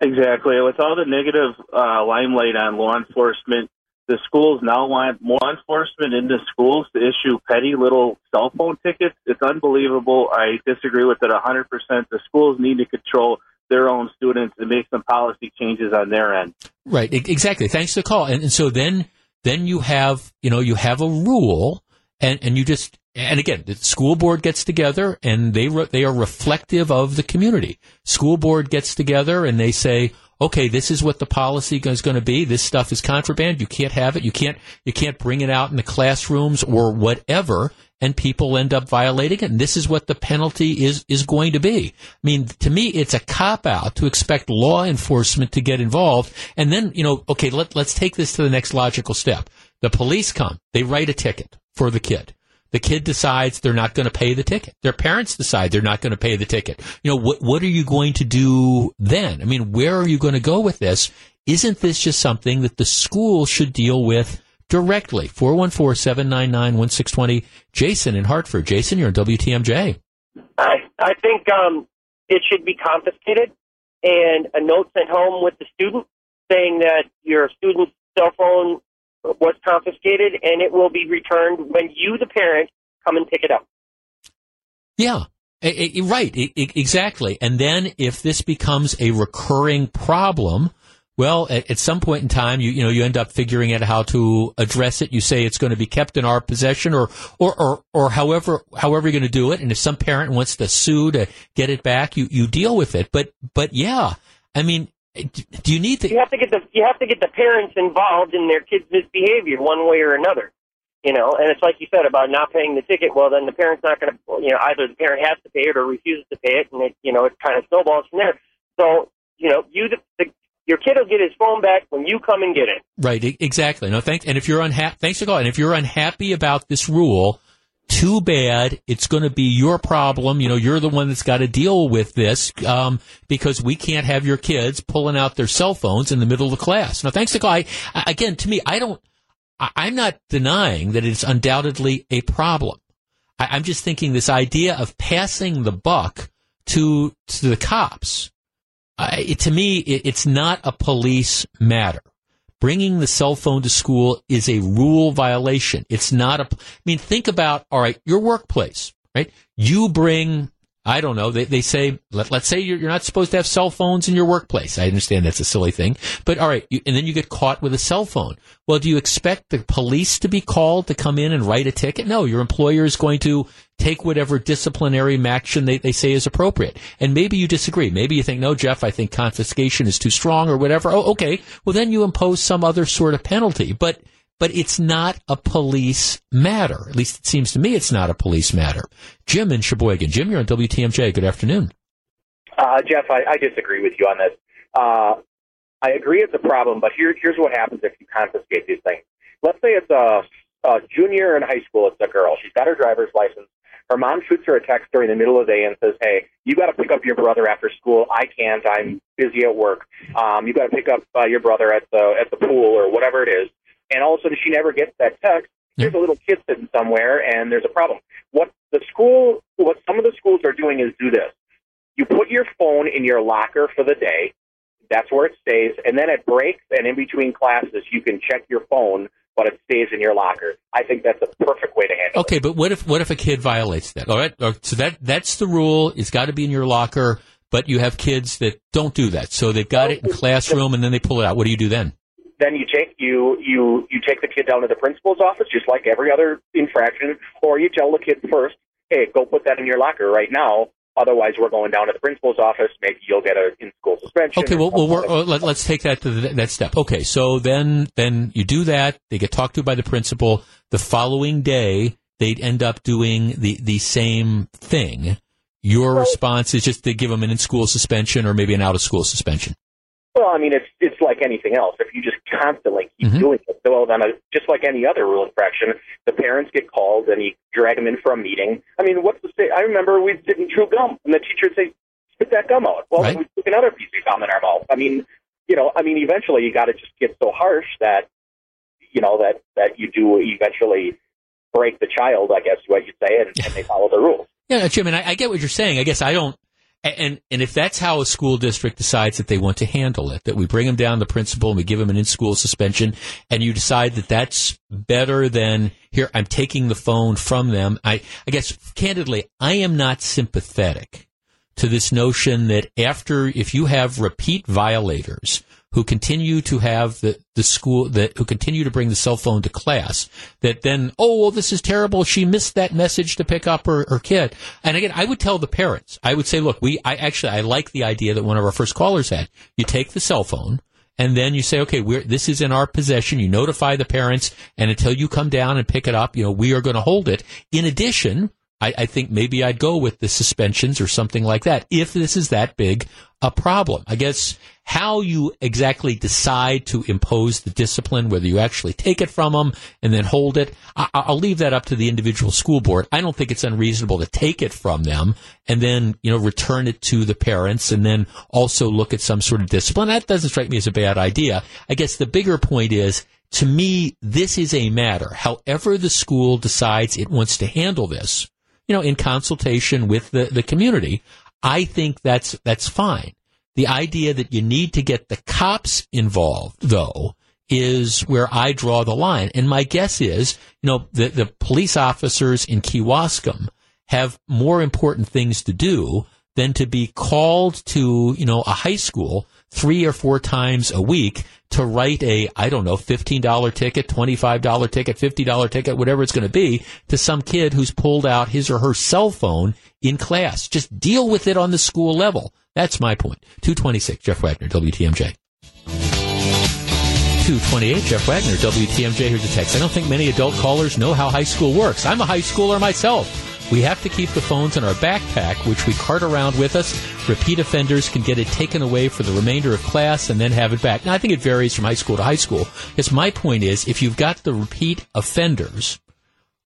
Exactly. With all the negative uh, limelight on law enforcement, the schools now want law enforcement in the schools to issue petty little cell phone tickets. It's unbelievable. I disagree with it 100%. The schools need to control their own students and make some policy changes on their end. Right. Exactly. Thanks for the call. And, and so then, then you have, you know, you have a rule and, and you just and again, the school board gets together and they re- they are reflective of the community. School board gets together and they say, okay, this is what the policy is going to be. This stuff is contraband. You can't have it. You can't you can't bring it out in the classrooms or whatever. And people end up violating it. And this is what the penalty is is going to be. I mean, to me, it's a cop out to expect law enforcement to get involved. And then you know, okay, let let's take this to the next logical step. The police come. They write a ticket for the kid the kid decides they're not going to pay the ticket. Their parents decide they're not going to pay the ticket. You know, what, what are you going to do then? I mean, where are you going to go with this? Isn't this just something that the school should deal with directly? 414-799-1620. Jason in Hartford. Jason, you're on WTMJ. I, I think um, it should be confiscated and a note sent home with the student saying that your student's cell phone was confiscated and it will be returned when you, the parent, come and pick it up. Yeah. right, exactly. And then if this becomes a recurring problem, well, at, some point in time, you you know you end up figuring out how to address it. You say it's going to be kept in our possession, or or or, or however however you're going to do it. And if some parent wants to sue to get it back, you you deal with it. But but yeah, I mean, do you need to? You have to get the you have to get the parents involved in their kids' misbehavior one way or another. You know, and it's like you said about not paying the ticket. Well, then the parent's not going to. You know, either the parent has to pay it or refuses to pay it, and it you know it kind of snowballs from there. So you know, you the, the your kid will get his phone back when you come and get it. Right, exactly. No, thanks. And if you're unhappy, thanks for calling. And if you're unhappy about this rule, too bad. It's going to be your problem. You know, you're the one that's got to deal with this um, because we can't have your kids pulling out their cell phones in the middle of the class. Now, thanks to Guy. Again, to me, I don't. I'm not denying that it's undoubtedly a problem. I, am just thinking this idea of passing the buck to to the cops. It, to me, it, it's not a police matter bringing the cell phone to school is a rule violation. It's not a, I mean, think about, all right, your workplace, right? You bring I don't know. They, they say, let, us say you're, you're, not supposed to have cell phones in your workplace. I understand that's a silly thing, but all right. You, and then you get caught with a cell phone. Well, do you expect the police to be called to come in and write a ticket? No, your employer is going to take whatever disciplinary action they, they say is appropriate. And maybe you disagree. Maybe you think, no, Jeff, I think confiscation is too strong or whatever. Oh, okay. Well, then you impose some other sort of penalty. But but it's not a police matter. At least it seems to me it's not a police matter. Jim in Sheboygan. Jim, you're on WTMJ. Good afternoon. Uh, Jeff, I, I, disagree with you on this. Uh, I agree it's a problem, but here, here's what happens if you confiscate these things. Let's say it's a, a junior in high school. It's a girl. She's got her driver's license. Her mom shoots her a text during the middle of the day and says, "Hey, you got to pick up your brother after school. I can't. I'm busy at work. Um, you got to pick up uh, your brother at the at the pool or whatever it is." And all of a sudden she never gets that text. Yeah. There's a little kid sitting somewhere, and there's a problem. What the school, what some of the schools are doing is do this: you put your phone in your locker for the day. That's where it stays, and then at breaks and in between classes, you can check your phone, but it stays in your locker. I think that's a perfect way to handle okay, it. Okay, but what if what if a kid violates that? All right, so that that's the rule. It's got to be in your locker. But you have kids that don't do that, so they've got it in classroom, and then they pull it out. What do you do then? Then you take you you you take the kid down to the principal's office, just like every other infraction, or you tell the kid first, hey, go put that in your locker right now. Otherwise, we're going down to the principal's office. Maybe you'll get a in-school suspension. Okay, well, well let, us take that to the, that step. Okay, so then then you do that. They get talked to by the principal. The following day, they'd end up doing the the same thing. Your response is just to give them an in-school suspension or maybe an out-of-school suspension. Well, I mean, it's it's like anything else. If you just constantly keep mm-hmm. doing it, well, then a, just like any other rule infraction, the parents get called and you drag them in for a meeting. I mean, what's the state? I remember we didn't chew gum, and the teacher would say, "Spit that gum out." Well, right. we took another piece of gum in our mouth. I mean, you know, I mean, eventually you got to just get so harsh that you know that that you do eventually break the child. I guess is what you say, and, and they follow the rules. Yeah, Jim, and I, I get what you're saying. I guess I don't. And and if that's how a school district decides that they want to handle it, that we bring them down the principal and we give them an in-school suspension, and you decide that that's better than here, I'm taking the phone from them. I I guess candidly, I am not sympathetic to this notion that after if you have repeat violators who continue to have the, the school that who continue to bring the cell phone to class that then oh well this is terrible she missed that message to pick up her, her kid and again i would tell the parents i would say look we i actually i like the idea that one of our first callers had you take the cell phone and then you say, okay, we're this is in our possession. You notify the parents, and until you come down and pick it up, you know, we are going to hold it. In addition, I, I, think maybe I'd go with the suspensions or something like that if this is that big a problem. I guess how you exactly decide to impose the discipline, whether you actually take it from them and then hold it, I, will leave that up to the individual school board. I don't think it's unreasonable to take it from them and then, you know, return it to the parents and then also look at some sort of discipline. That doesn't strike me as a bad idea. I guess the bigger point is, to me, this is a matter. However the school decides it wants to handle this, you know, in consultation with the, the community, I think that's, that's fine. The idea that you need to get the cops involved, though, is where I draw the line. And my guess is, you know, the, the police officers in Kewaskum have more important things to do than to be called to, you know, a high school three or four times a week to write a, I don't know, $15 ticket, $25 ticket, $50 ticket, whatever it's going to be to some kid who's pulled out his or her cell phone in class. Just deal with it on the school level. That's my point. 226, Jeff Wagner, WTMJ. 228, Jeff Wagner, WTMJ. Here's a text. I don't think many adult callers know how high school works. I'm a high schooler myself. We have to keep the phones in our backpack, which we cart around with us. Repeat offenders can get it taken away for the remainder of class and then have it back. Now, I think it varies from high school to high school. Because my point is, if you've got the repeat offenders,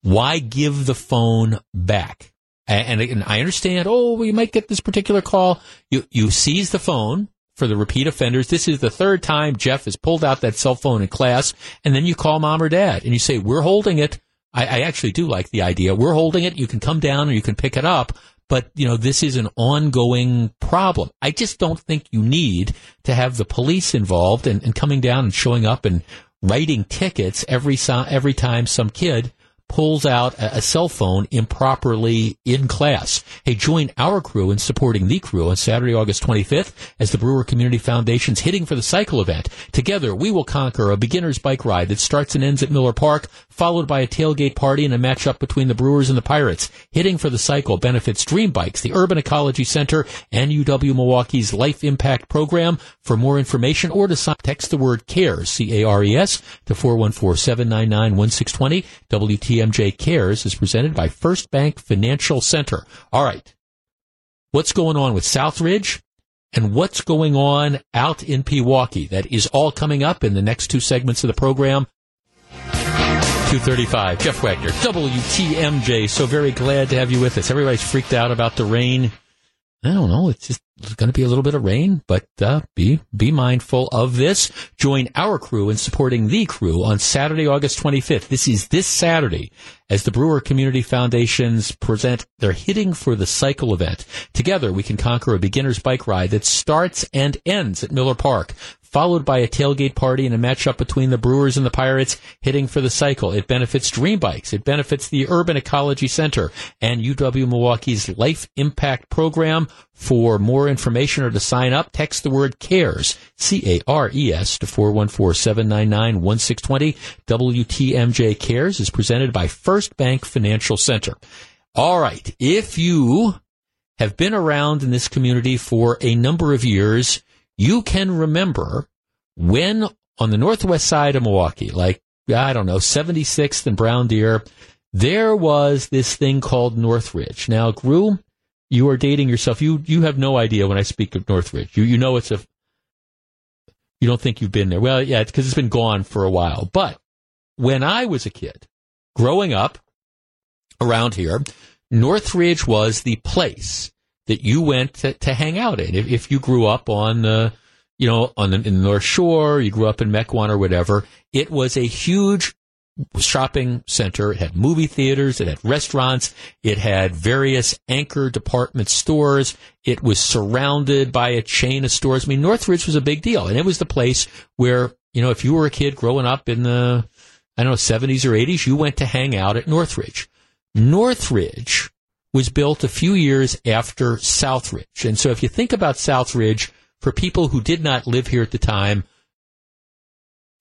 why give the phone back? And, and I understand, oh, we might get this particular call. You, you seize the phone for the repeat offenders. This is the third time Jeff has pulled out that cell phone in class. And then you call mom or dad and you say, we're holding it. I, I actually do like the idea. We're holding it. You can come down or you can pick it up. But, you know, this is an ongoing problem. I just don't think you need to have the police involved and, and coming down and showing up and writing tickets every, every time some kid pulls out a, cell phone improperly in class. Hey, join our crew in supporting the crew on Saturday, August 25th as the Brewer Community Foundation's Hitting for the Cycle event. Together, we will conquer a beginner's bike ride that starts and ends at Miller Park, followed by a tailgate party and a matchup between the Brewers and the Pirates. Hitting for the Cycle benefits Dream Bikes, the Urban Ecology Center, and UW Milwaukee's Life Impact Program. For more information or to sign, text the word CARES, C-A-R-E-S, to 414-799-1620. WT WTMJ Cares is presented by First Bank Financial Center. All right. What's going on with Southridge and what's going on out in Pewaukee? That is all coming up in the next two segments of the program. 235. Jeff Wagner, WTMJ. So very glad to have you with us. Everybody's freaked out about the rain. I don't know. It's just going to be a little bit of rain, but uh, be be mindful of this. Join our crew in supporting the crew on Saturday, August 25th. This is this Saturday as the Brewer Community Foundations present their Hitting for the Cycle event. Together, we can conquer a beginner's bike ride that starts and ends at Miller Park followed by a tailgate party and a matchup between the Brewers and the Pirates hitting for the cycle. It benefits Dream Bikes. It benefits the Urban Ecology Center and UW Milwaukee's Life Impact Program. For more information or to sign up, text the word CARES, C-A-R-E-S to 414-799-1620. WTMJ CARES is presented by First Bank Financial Center. All right. If you have been around in this community for a number of years, you can remember when on the northwest side of Milwaukee, like, I don't know, 76th and Brown Deer, there was this thing called Northridge. Now, Gru, you are dating yourself. You, you have no idea when I speak of Northridge. You, you know it's a, you don't think you've been there. Well, yeah, because it's been gone for a while. But when I was a kid, growing up around here, Northridge was the place that you went to, to hang out in. If, if, you grew up on the, you know, on the, in the North Shore, you grew up in Mequon or whatever, it was a huge shopping center. It had movie theaters. It had restaurants. It had various anchor department stores. It was surrounded by a chain of stores. I mean, Northridge was a big deal. And it was the place where, you know, if you were a kid growing up in the, I don't know, 70s or 80s, you went to hang out at Northridge. Northridge was built a few years after Southridge. And so if you think about Southridge, for people who did not live here at the time,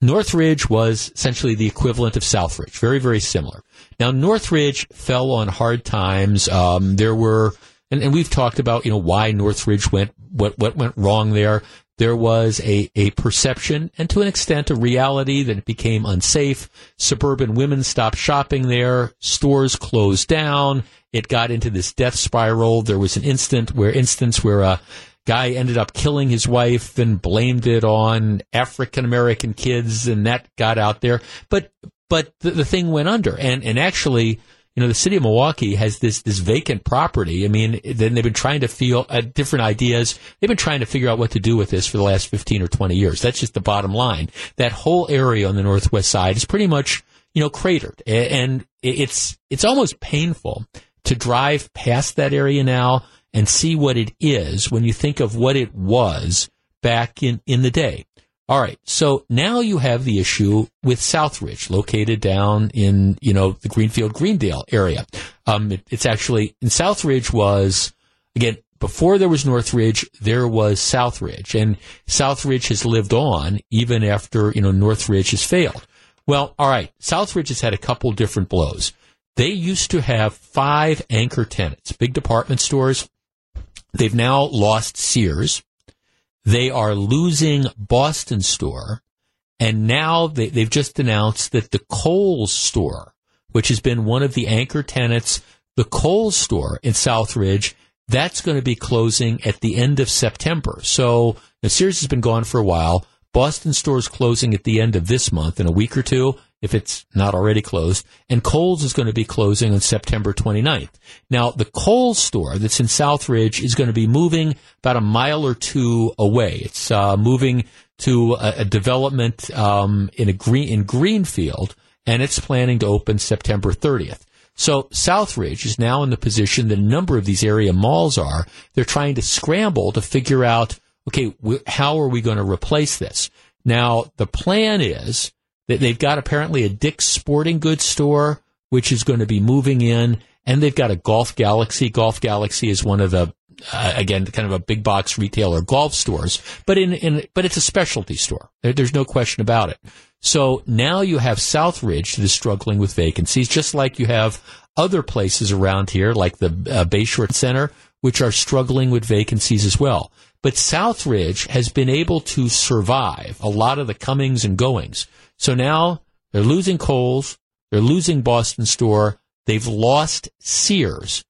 Northridge was essentially the equivalent of Southridge, very, very similar. Now, Northridge fell on hard times. Um, there were, and, and, we've talked about, you know, why Northridge went, what, what went wrong there. There was a, a perception and to an extent a reality that it became unsafe. Suburban women stopped shopping there. Stores closed down. It got into this death spiral. There was an instant where instance where a guy ended up killing his wife and blamed it on African American kids and that got out there. But, but the, the thing went under and, and actually, you know, the city of Milwaukee has this, this vacant property. I mean, then they've been trying to feel uh, different ideas. They've been trying to figure out what to do with this for the last 15 or 20 years. That's just the bottom line. That whole area on the northwest side is pretty much, you know, cratered and it's, it's almost painful to drive past that area now and see what it is when you think of what it was back in, in the day. All right. So now you have the issue with Southridge, located down in, you know, the Greenfield, Greendale area. Um, it, it's actually, in Southridge was, again, before there was Northridge, there was Southridge, and Southridge has lived on even after, you know, Northridge has failed. Well, all right. Southridge has had a couple different blows. They used to have five anchor tenants, big department stores. They've now lost Sears. They are losing Boston Store. And now they, they've just announced that the Kohl's store, which has been one of the anchor tenants, the Kohl's store in Southridge, that's going to be closing at the end of September. So the Sears has been gone for a while. Boston store is closing at the end of this month in a week or two. If it's not already closed. And Kohl's is going to be closing on September 29th. Now, the Kohl's store that's in Southridge is going to be moving about a mile or two away. It's uh, moving to a, a development um, in a green in Greenfield, and it's planning to open September 30th. So Southridge is now in the position that a number of these area malls are. They're trying to scramble to figure out, okay, wh- how are we going to replace this? Now, the plan is they've got apparently a Dick's Sporting Goods store, which is going to be moving in, and they've got a Golf Galaxy. Golf Galaxy is one of the uh, again, kind of a big box retailer golf stores, but in, in but it's a specialty store. There, there's no question about it. So now you have Southridge that is struggling with vacancies, just like you have other places around here, like the uh, Bayshore Center, which are struggling with vacancies as well. But Southridge has been able to survive a lot of the comings and goings. So now they're losing Kohl's, they're losing Boston Store, they've lost Sears.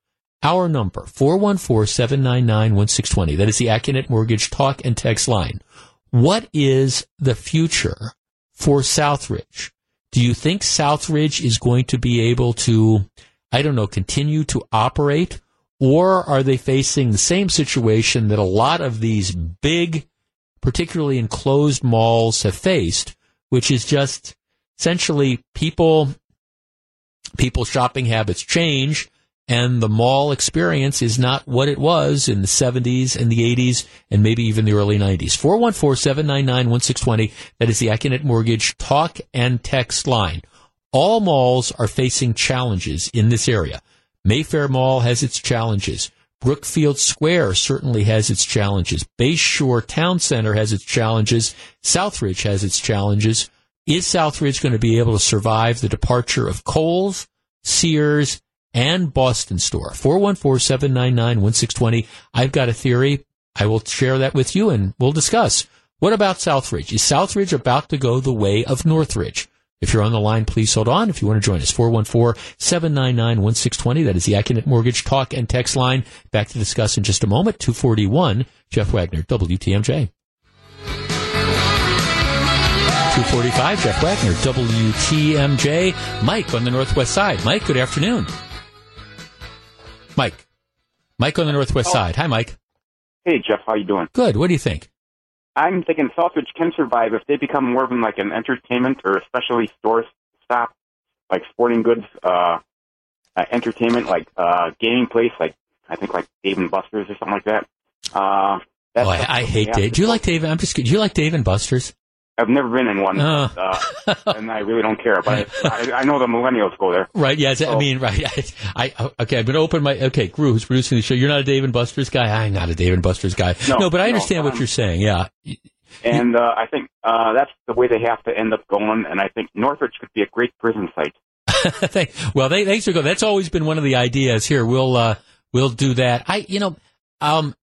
Our number, 414-799-1620. That is the Accunet Mortgage talk and text line. What is the future for Southridge? Do you think Southridge is going to be able to, I don't know, continue to operate? Or are they facing the same situation that a lot of these big, particularly enclosed malls have faced, which is just essentially people, people's shopping habits change and the mall experience is not what it was in the 70s and the 80s and maybe even the early 90s. 414-799-1620. That is the Accunet Mortgage talk and text line. All malls are facing challenges in this area. Mayfair Mall has its challenges. Brookfield Square certainly has its challenges. Bayshore Town Center has its challenges. Southridge has its challenges. Is Southridge going to be able to survive the departure of Kohl's, Sears, and Boston Store. 414-799-1620. I've got a theory. I will share that with you and we'll discuss. What about Southridge? Is Southridge about to go the way of Northridge? If you're on the line, please hold on. If you want to join us, 414-799-1620. That is the Accunet Mortgage talk and text line. Back to discuss in just a moment. 241, Jeff Wagner, WTMJ. 245, Jeff Wagner, WTMJ. Mike on the Northwest Side. Mike, good afternoon. Mike. Mike on the Northwest oh. Side. Hi, Mike. Hey, Jeff. How you doing? Good. What do you think? I'm thinking Southridge can survive if they become more of like an entertainment or especially store stop, like sporting goods, uh, uh, entertainment, like uh, gaming place, like I think like Dave and Buster's or something like that. Uh, oh, I, I hate Dave. Do you like Dave? I'm just. Do you like Dave and Buster's? I've never been in one, uh. uh, and I really don't care. But I, I, know the millennials go there. Right? Yes. So. I mean, right. I, I okay. I've been open my okay. Gru, who's producing the show? You're not a Dave and Buster's guy. I'm not a Dave and Buster's guy. No, no but I understand no, what um, you're saying. Yeah. And uh, I think uh, that's the way they have to end up going. And I think Northridge could be a great prison site. well, they, thanks for going. That's always been one of the ideas. Here, we'll uh, we'll do that. I, you know, um,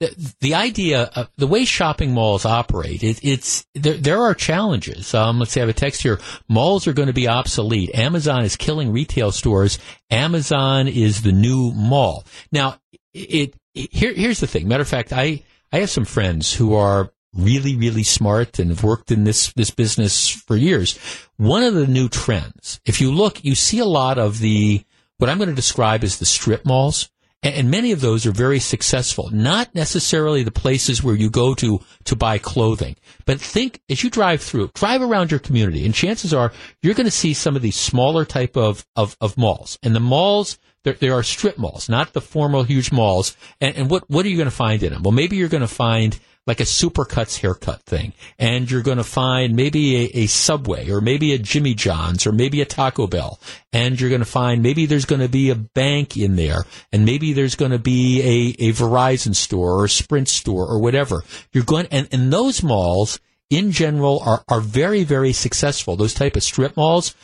the, the idea of the way shopping malls operate, it, it's there, there are challenges. Um, let's say I have a text here. Malls are going to be obsolete. Amazon is killing retail stores. Amazon is the new mall. Now, it, it here, here's the thing. Matter of fact, I, I have some friends who are really, really smart and have worked in this, this business for years. One of the new trends, if you look, you see a lot of the, what I'm going to describe as the strip malls. And many of those are very successful. Not necessarily the places where you go to to buy clothing, but think as you drive through, drive around your community, and chances are you're going to see some of these smaller type of of, of malls. And the malls there, there are strip malls, not the formal huge malls. And, and what what are you going to find in them? Well, maybe you're going to find like a supercuts haircut thing. And you're going to find maybe a, a, Subway or maybe a Jimmy John's or maybe a Taco Bell. And you're going to find maybe there's going to be a bank in there and maybe there's going to be a, a Verizon store or a Sprint store or whatever. You're going, and, and those malls in general are, are very, very successful. Those type of strip malls,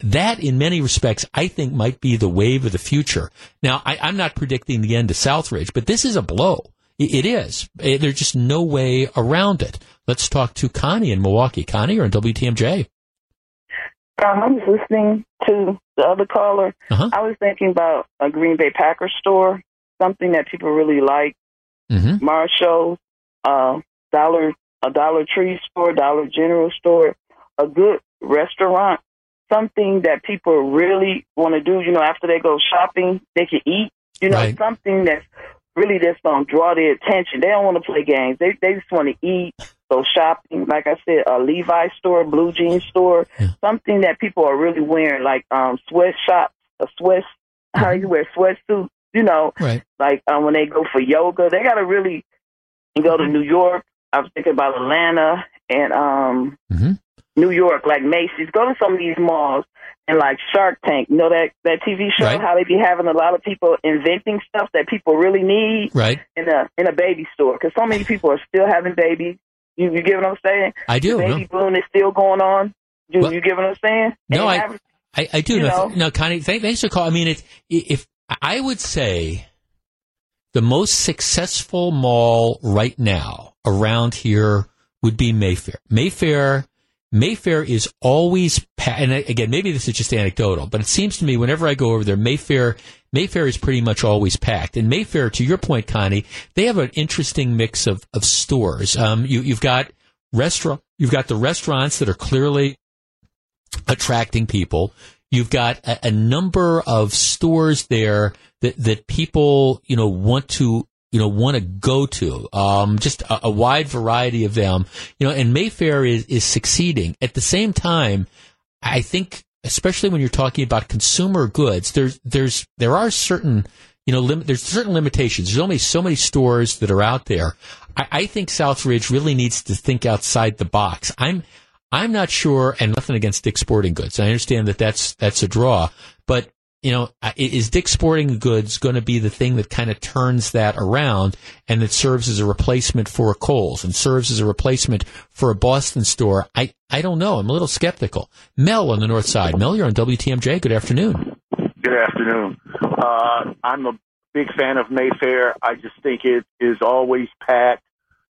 that in many respects, I think might be the wave of the future. Now, I, am not predicting the end of Southridge, but this is a blow. It is. There's just no way around it. Let's talk to Connie in Milwaukee. Connie, you're on WTMJ. Um, I was listening to the other caller. Uh-huh. I was thinking about a Green Bay Packers store, something that people really like. Mm-hmm. Marshall, uh, Dollar, a Dollar Tree store, Dollar General store, a good restaurant something that people really want to do. You know, after they go shopping, they can eat. You know, Right. something that's really just gonna draw their attention. They don't want to play games. They they just want to eat. Go shopping, like I said, a Levi store, blue jean store, something that people are really wearing, like um sweatshops, a sweat. How you wear sweatsuits, you know, Right. like um, when they go for yoga, they got to really go to New York. I was thinking about Atlanta and um New York, like Macy's. Go to some of these malls and like Shark Tank. You know that that TV show? Right. How they be having a lot of people inventing stuff that people really need Right. in a in a baby store because so many people are still having babies. You, you get what I'm saying? I do, The baby no. boom is still going on. You, you get what I'm saying? No, I, have- I, I do. No, no, Connie, thank, thanks for calling. I mean, it, if I would say the most successful mall right now around here would be Mayfair. Mayfair, Mayfair is always, pa- and again, maybe this is just anecdotal, but it seems to me whenever I go over there, Mayfair, Mayfair is pretty much always packed. And Mayfair, to your point, Connie, they have an interesting mix of, of stores. Um, you, you've got restaurant, you've got the restaurants that are clearly attracting people. You've got a, a number of stores there that, that people, you know, want to, you know, want to go to. Um, just a, a wide variety of them, you know, and Mayfair is, is succeeding. At the same time, I think, especially when you're talking about consumer goods, there's, there's, there are certain, you know, lim- there's certain limitations. There's only so many stores that are out there. I, I think Southridge really needs to think outside the box. I'm, I'm not sure, and nothing against Dick's Sporting Goods. I understand that that's that's a draw, but you know, is Dick's Sporting Goods going to be the thing that kind of turns that around and that serves as a replacement for a Kohl's and serves as a replacement for a Boston store? I I don't know. I'm a little skeptical. Mel on the North Side. Mel, you're on WTMJ. Good afternoon. Good afternoon. Uh, I'm a big fan of Mayfair. I just think it is always packed.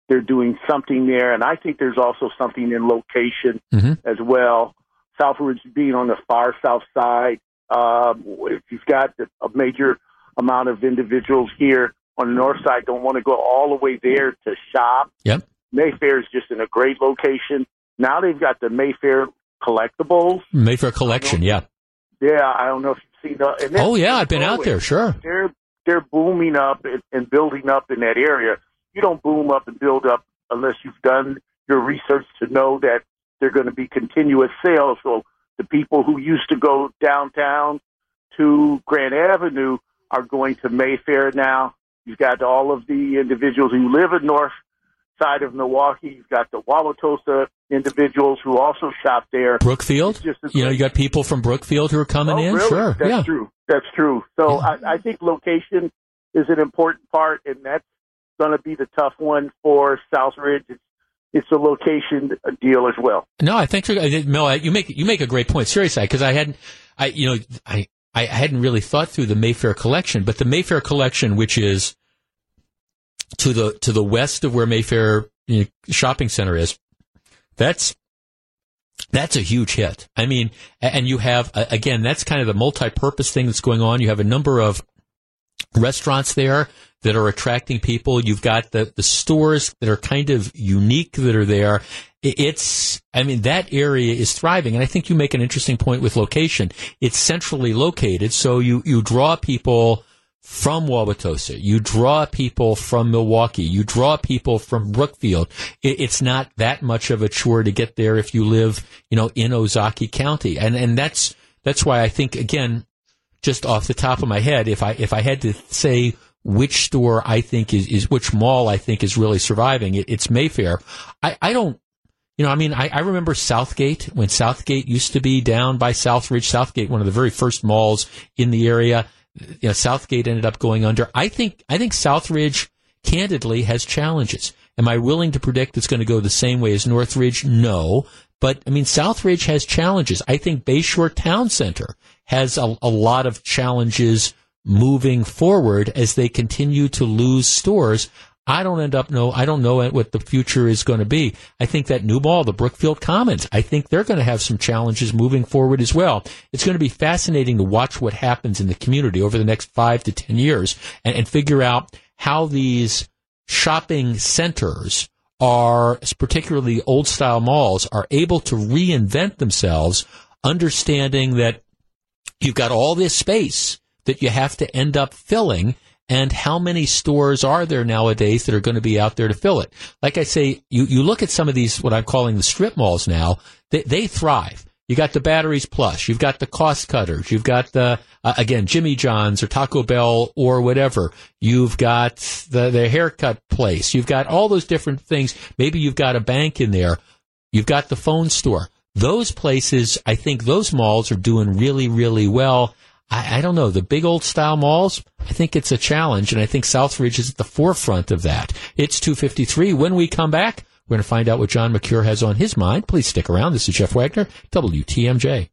They're doing something there, and I think there's also something in location as well. Southridge being on the far south side, um, if you've got a major amount of individuals here on the north side, don't want to go all the way there to shop. Yep. Mayfair is just in a great location. Now they've got the Mayfair collectibles. Mayfair Collection. Yeah. Yeah, I don't know if you've seen that. And Oh yeah, I've been out there. Sure. they're they're booming up and, and building up in that area. You don't boom up and build up unless you've done your research to know that they're going to be continuous sales. So the people who used to go downtown to Grand Avenue are going to Mayfair now. You've got all of the individuals who live in north side of Milwaukee. You've got the Wauwatosa individuals who also shop there. Brookfield. Just as You know, you got people from Brookfield who are coming Oh, in. really? Sure. That's yeah. true. That's true. So I, I think location is an important part, and that's going to be the tough one for Southridge. It's, it's a location deal as well. No, I think you're- uh, Mel, I- you make you make a great point. Seriously, because I hadn't, I you know, I I hadn't really thought through the Mayfair collection, but the Mayfair collection, which is to the to the west of where Mayfair you know, shopping center is, that's that's a huge hit. I mean, and you have again, that's kind of the multi-purpose thing that's going on. You have a number of restaurants there that are attracting people. You've got the, the stores that are kind of unique that are there. It's, I mean, that area is thriving. And I think you make an interesting point with location. It's centrally located. So you, you draw people from Wauwatosa. You draw people from Milwaukee. You draw people from Brookfield. It, it's not that much of a chore to get there if you live, you know, in Ozaukee County. And, and that's, that's why I think, again, just off the top of my head, if I if I had to say which store I think is, is which mall I think is really surviving, it, it's Mayfair. I, I don't, you know, I mean, I, I remember Southgate when Southgate used to be down by Southridge. Southgate, one of the very first malls in the area. You know, Southgate ended up going under. I think I think Southridge, candidly, has challenges. Am I willing to predict it's going to go the same way as Northridge? No. But I mean, Southridge has challenges. I think Bayshore Town Center has a, a lot of challenges moving forward as they continue to lose stores. I don't end up know. I don't know what the future is going to be. I think that new mall, the Brookfield Commons, I think they're going to have some challenges moving forward as well. It's going to be fascinating to watch what happens in the community over the next five to ten years and, and figure out how these shopping centers are, particularly old style malls, are able to reinvent themselves understanding that you've got all this space that you have to end up filling and how many stores are there nowadays that are going to be out there to fill it? Like I say, you, you look at some of these, what I'm calling the strip malls now, they, they thrive. You got the batteries plus, you've got the cost cutters, you've got the, uh, again, Jimmy John's or Taco Bell or whatever. You've got the, the haircut place. You've got all those different things. Maybe you've got a bank in there. You've got the phone store. Those places, I think those malls are doing really, really well. I, I, don't know. The big old style malls, I think it's a challenge, and I think Southridge is at the forefront of that. It's 253. When we come back, we're going to find out what John Mercure has on his mind. Please stick around. This is Jeff Wagner, WTMJ.